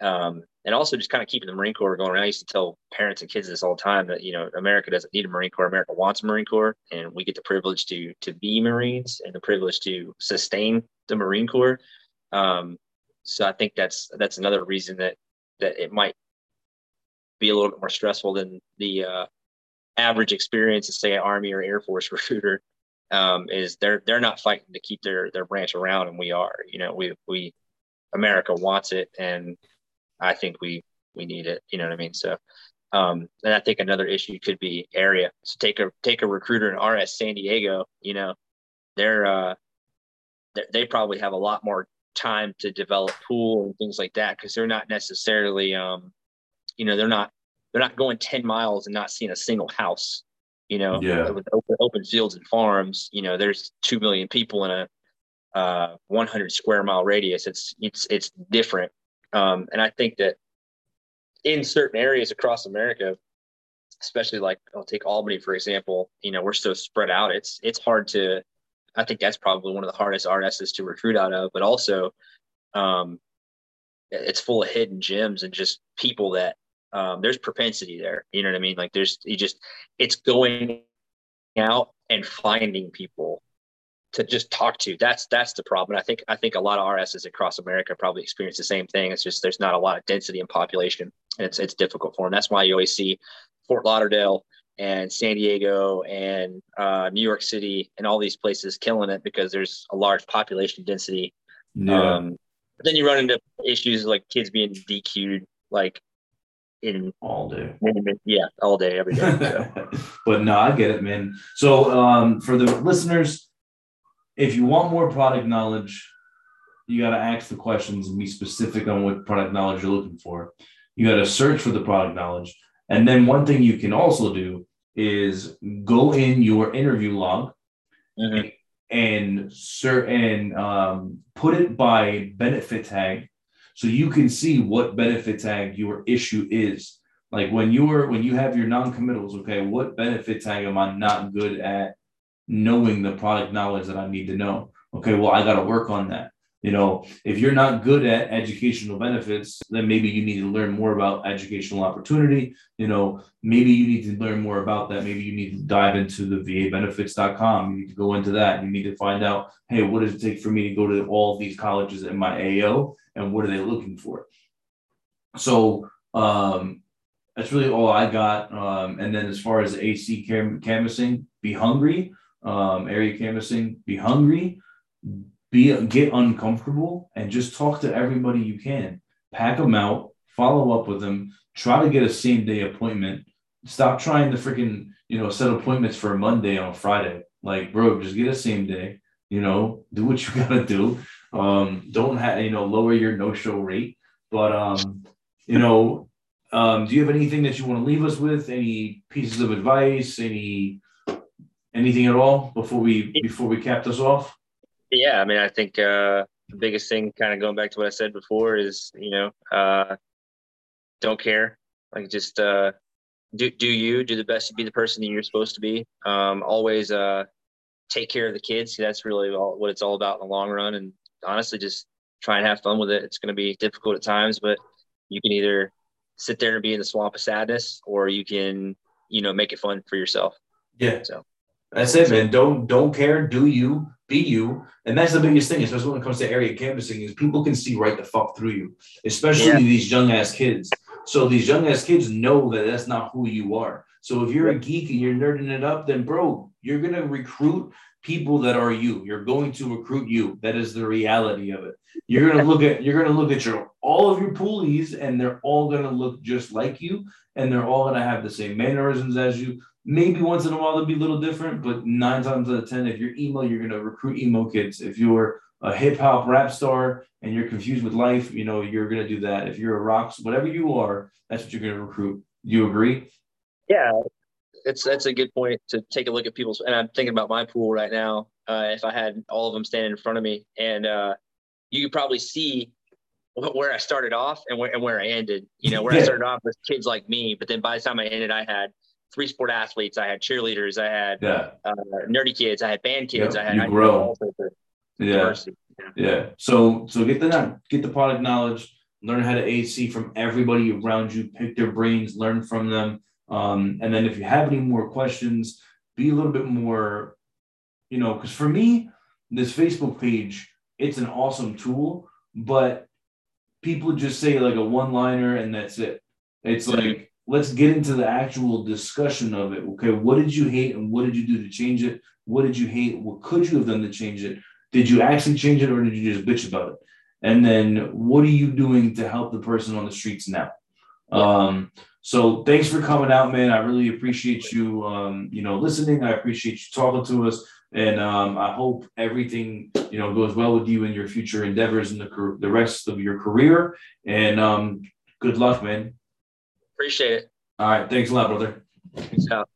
um, and also just kind of keeping the Marine Corps going. around. I used to tell parents and kids this all the time that you know America doesn't need a Marine Corps. America wants a Marine Corps, and we get the privilege to to be Marines and the privilege to sustain the Marine Corps. Um, so I think that's that's another reason that that it might be a little bit more stressful than the uh, average experience of say an Army or Air Force recruiter. Um, is they're they're not fighting to keep their their branch around, and we are. You know, we we America wants it, and I think we we need it. You know what I mean? So, um, and I think another issue could be area. So take a take a recruiter in RS San Diego. You know, they're uh, they're, they probably have a lot more time to develop pool and things like that because they're not necessarily um, you know, they're not they're not going ten miles and not seeing a single house. You know, yeah. with open, open fields and farms, you know, there's two million people in a uh, 100 square mile radius. It's it's it's different um, and I think that in certain areas across America, especially like I'll take Albany for example, you know, we're so spread out. It's it's hard to. I think that's probably one of the hardest RSs to recruit out of, but also, um, it's full of hidden gems and just people that um, there's propensity there. You know what I mean? Like there's you just it's going out and finding people to just talk to. That's that's the problem. And I think I think a lot of RSs across America probably experience the same thing. It's just there's not a lot of density in population, and it's it's difficult for them. That's why you always see Fort Lauderdale and San Diego and uh, New York City and all these places killing it because there's a large population density. Yeah. Um, but then you run into issues like kids being DQ'd, like in all day. Yeah, all day, every day. So. but no, I get it, man. So um, for the listeners, if you want more product knowledge, you got to ask the questions and be specific on what product knowledge you're looking for. You got to search for the product knowledge. And then one thing you can also do is go in your interview log mm-hmm. and sir and um, put it by benefit tag so you can see what benefit tag your issue is. Like when you're when you have your non-committals, okay, what benefit tag am I not good at knowing the product knowledge that I need to know? Okay, well, I got to work on that. You know, if you're not good at educational benefits, then maybe you need to learn more about educational opportunity. You know, maybe you need to learn more about that. Maybe you need to dive into the VAbenefits.com. You need to go into that. You need to find out, hey, what does it take for me to go to all these colleges in my AO and what are they looking for? So um, that's really all I got. Um, and then as far as AC cam- canvassing, be hungry. Um, area canvassing, be hungry be get uncomfortable and just talk to everybody you can. Pack them out, follow up with them, try to get a same day appointment. Stop trying to freaking, you know, set appointments for Monday on Friday. Like, bro, just get a same day, you know, do what you gotta do. Um, don't have, you know, lower your no-show rate. But um, you know, um, do you have anything that you want to leave us with? Any pieces of advice? Any anything at all before we before we cap this off? Yeah, I mean, I think uh, the biggest thing, kind of going back to what I said before, is you know, uh, don't care. Like just uh, do do you do the best to be the person that you're supposed to be. Um, always uh, take care of the kids. That's really all, what it's all about in the long run. And honestly, just try and have fun with it. It's going to be difficult at times, but you can either sit there and be in the swamp of sadness, or you can, you know, make it fun for yourself. Yeah. So that's it, man. Don't don't care. Do you be you? And that's the biggest thing, especially when it comes to area canvassing, is people can see right the fuck through you, especially yeah. these young ass kids. So these young ass kids know that that's not who you are. So if you're a geek and you're nerding it up, then bro, you're gonna recruit people that are you. You're going to recruit you. That is the reality of it. You're gonna look at you're gonna look at your all of your poolees, and they're all gonna look just like you, and they're all gonna have the same mannerisms as you. Maybe once in a while they'll be a little different, but nine times out of ten, if you're emo, you're gonna recruit emo kids. If you're a hip hop rap star and you're confused with life, you know, you're gonna do that. If you're a rock, whatever you are, that's what you're gonna recruit. You agree? Yeah, it's that's a good point to take a look at people's. And I'm thinking about my pool right now. Uh, if I had all of them standing in front of me, and uh, you could probably see where I started off and where, and where I ended. You know, where yeah. I started off with kids like me, but then by the time I ended, I had three sport athletes. I had cheerleaders. I had yeah. uh, nerdy kids. I had band kids. Yep. I had you grow. Yeah. yeah. So so get the get the product knowledge. Learn how to AC from everybody around you. Pick their brains. Learn from them. Um, and then if you have any more questions, be a little bit more, you know, because for me, this Facebook page, it's an awesome tool, but people just say like a one liner and that's it. It's like let's get into the actual discussion of it. Okay, what did you hate and what did you do to change it? What did you hate? What could you have done to change it? Did you actually change it or did you just bitch about it? And then what are you doing to help the person on the streets now? Um, so thanks for coming out, man. I really appreciate you, um, you know, listening. I appreciate you talking to us. And um, I hope everything, you know, goes well with you in your future endeavors and the, the rest of your career. And um, good luck, man. Appreciate it. All right. Thanks a lot, brother. Peace out.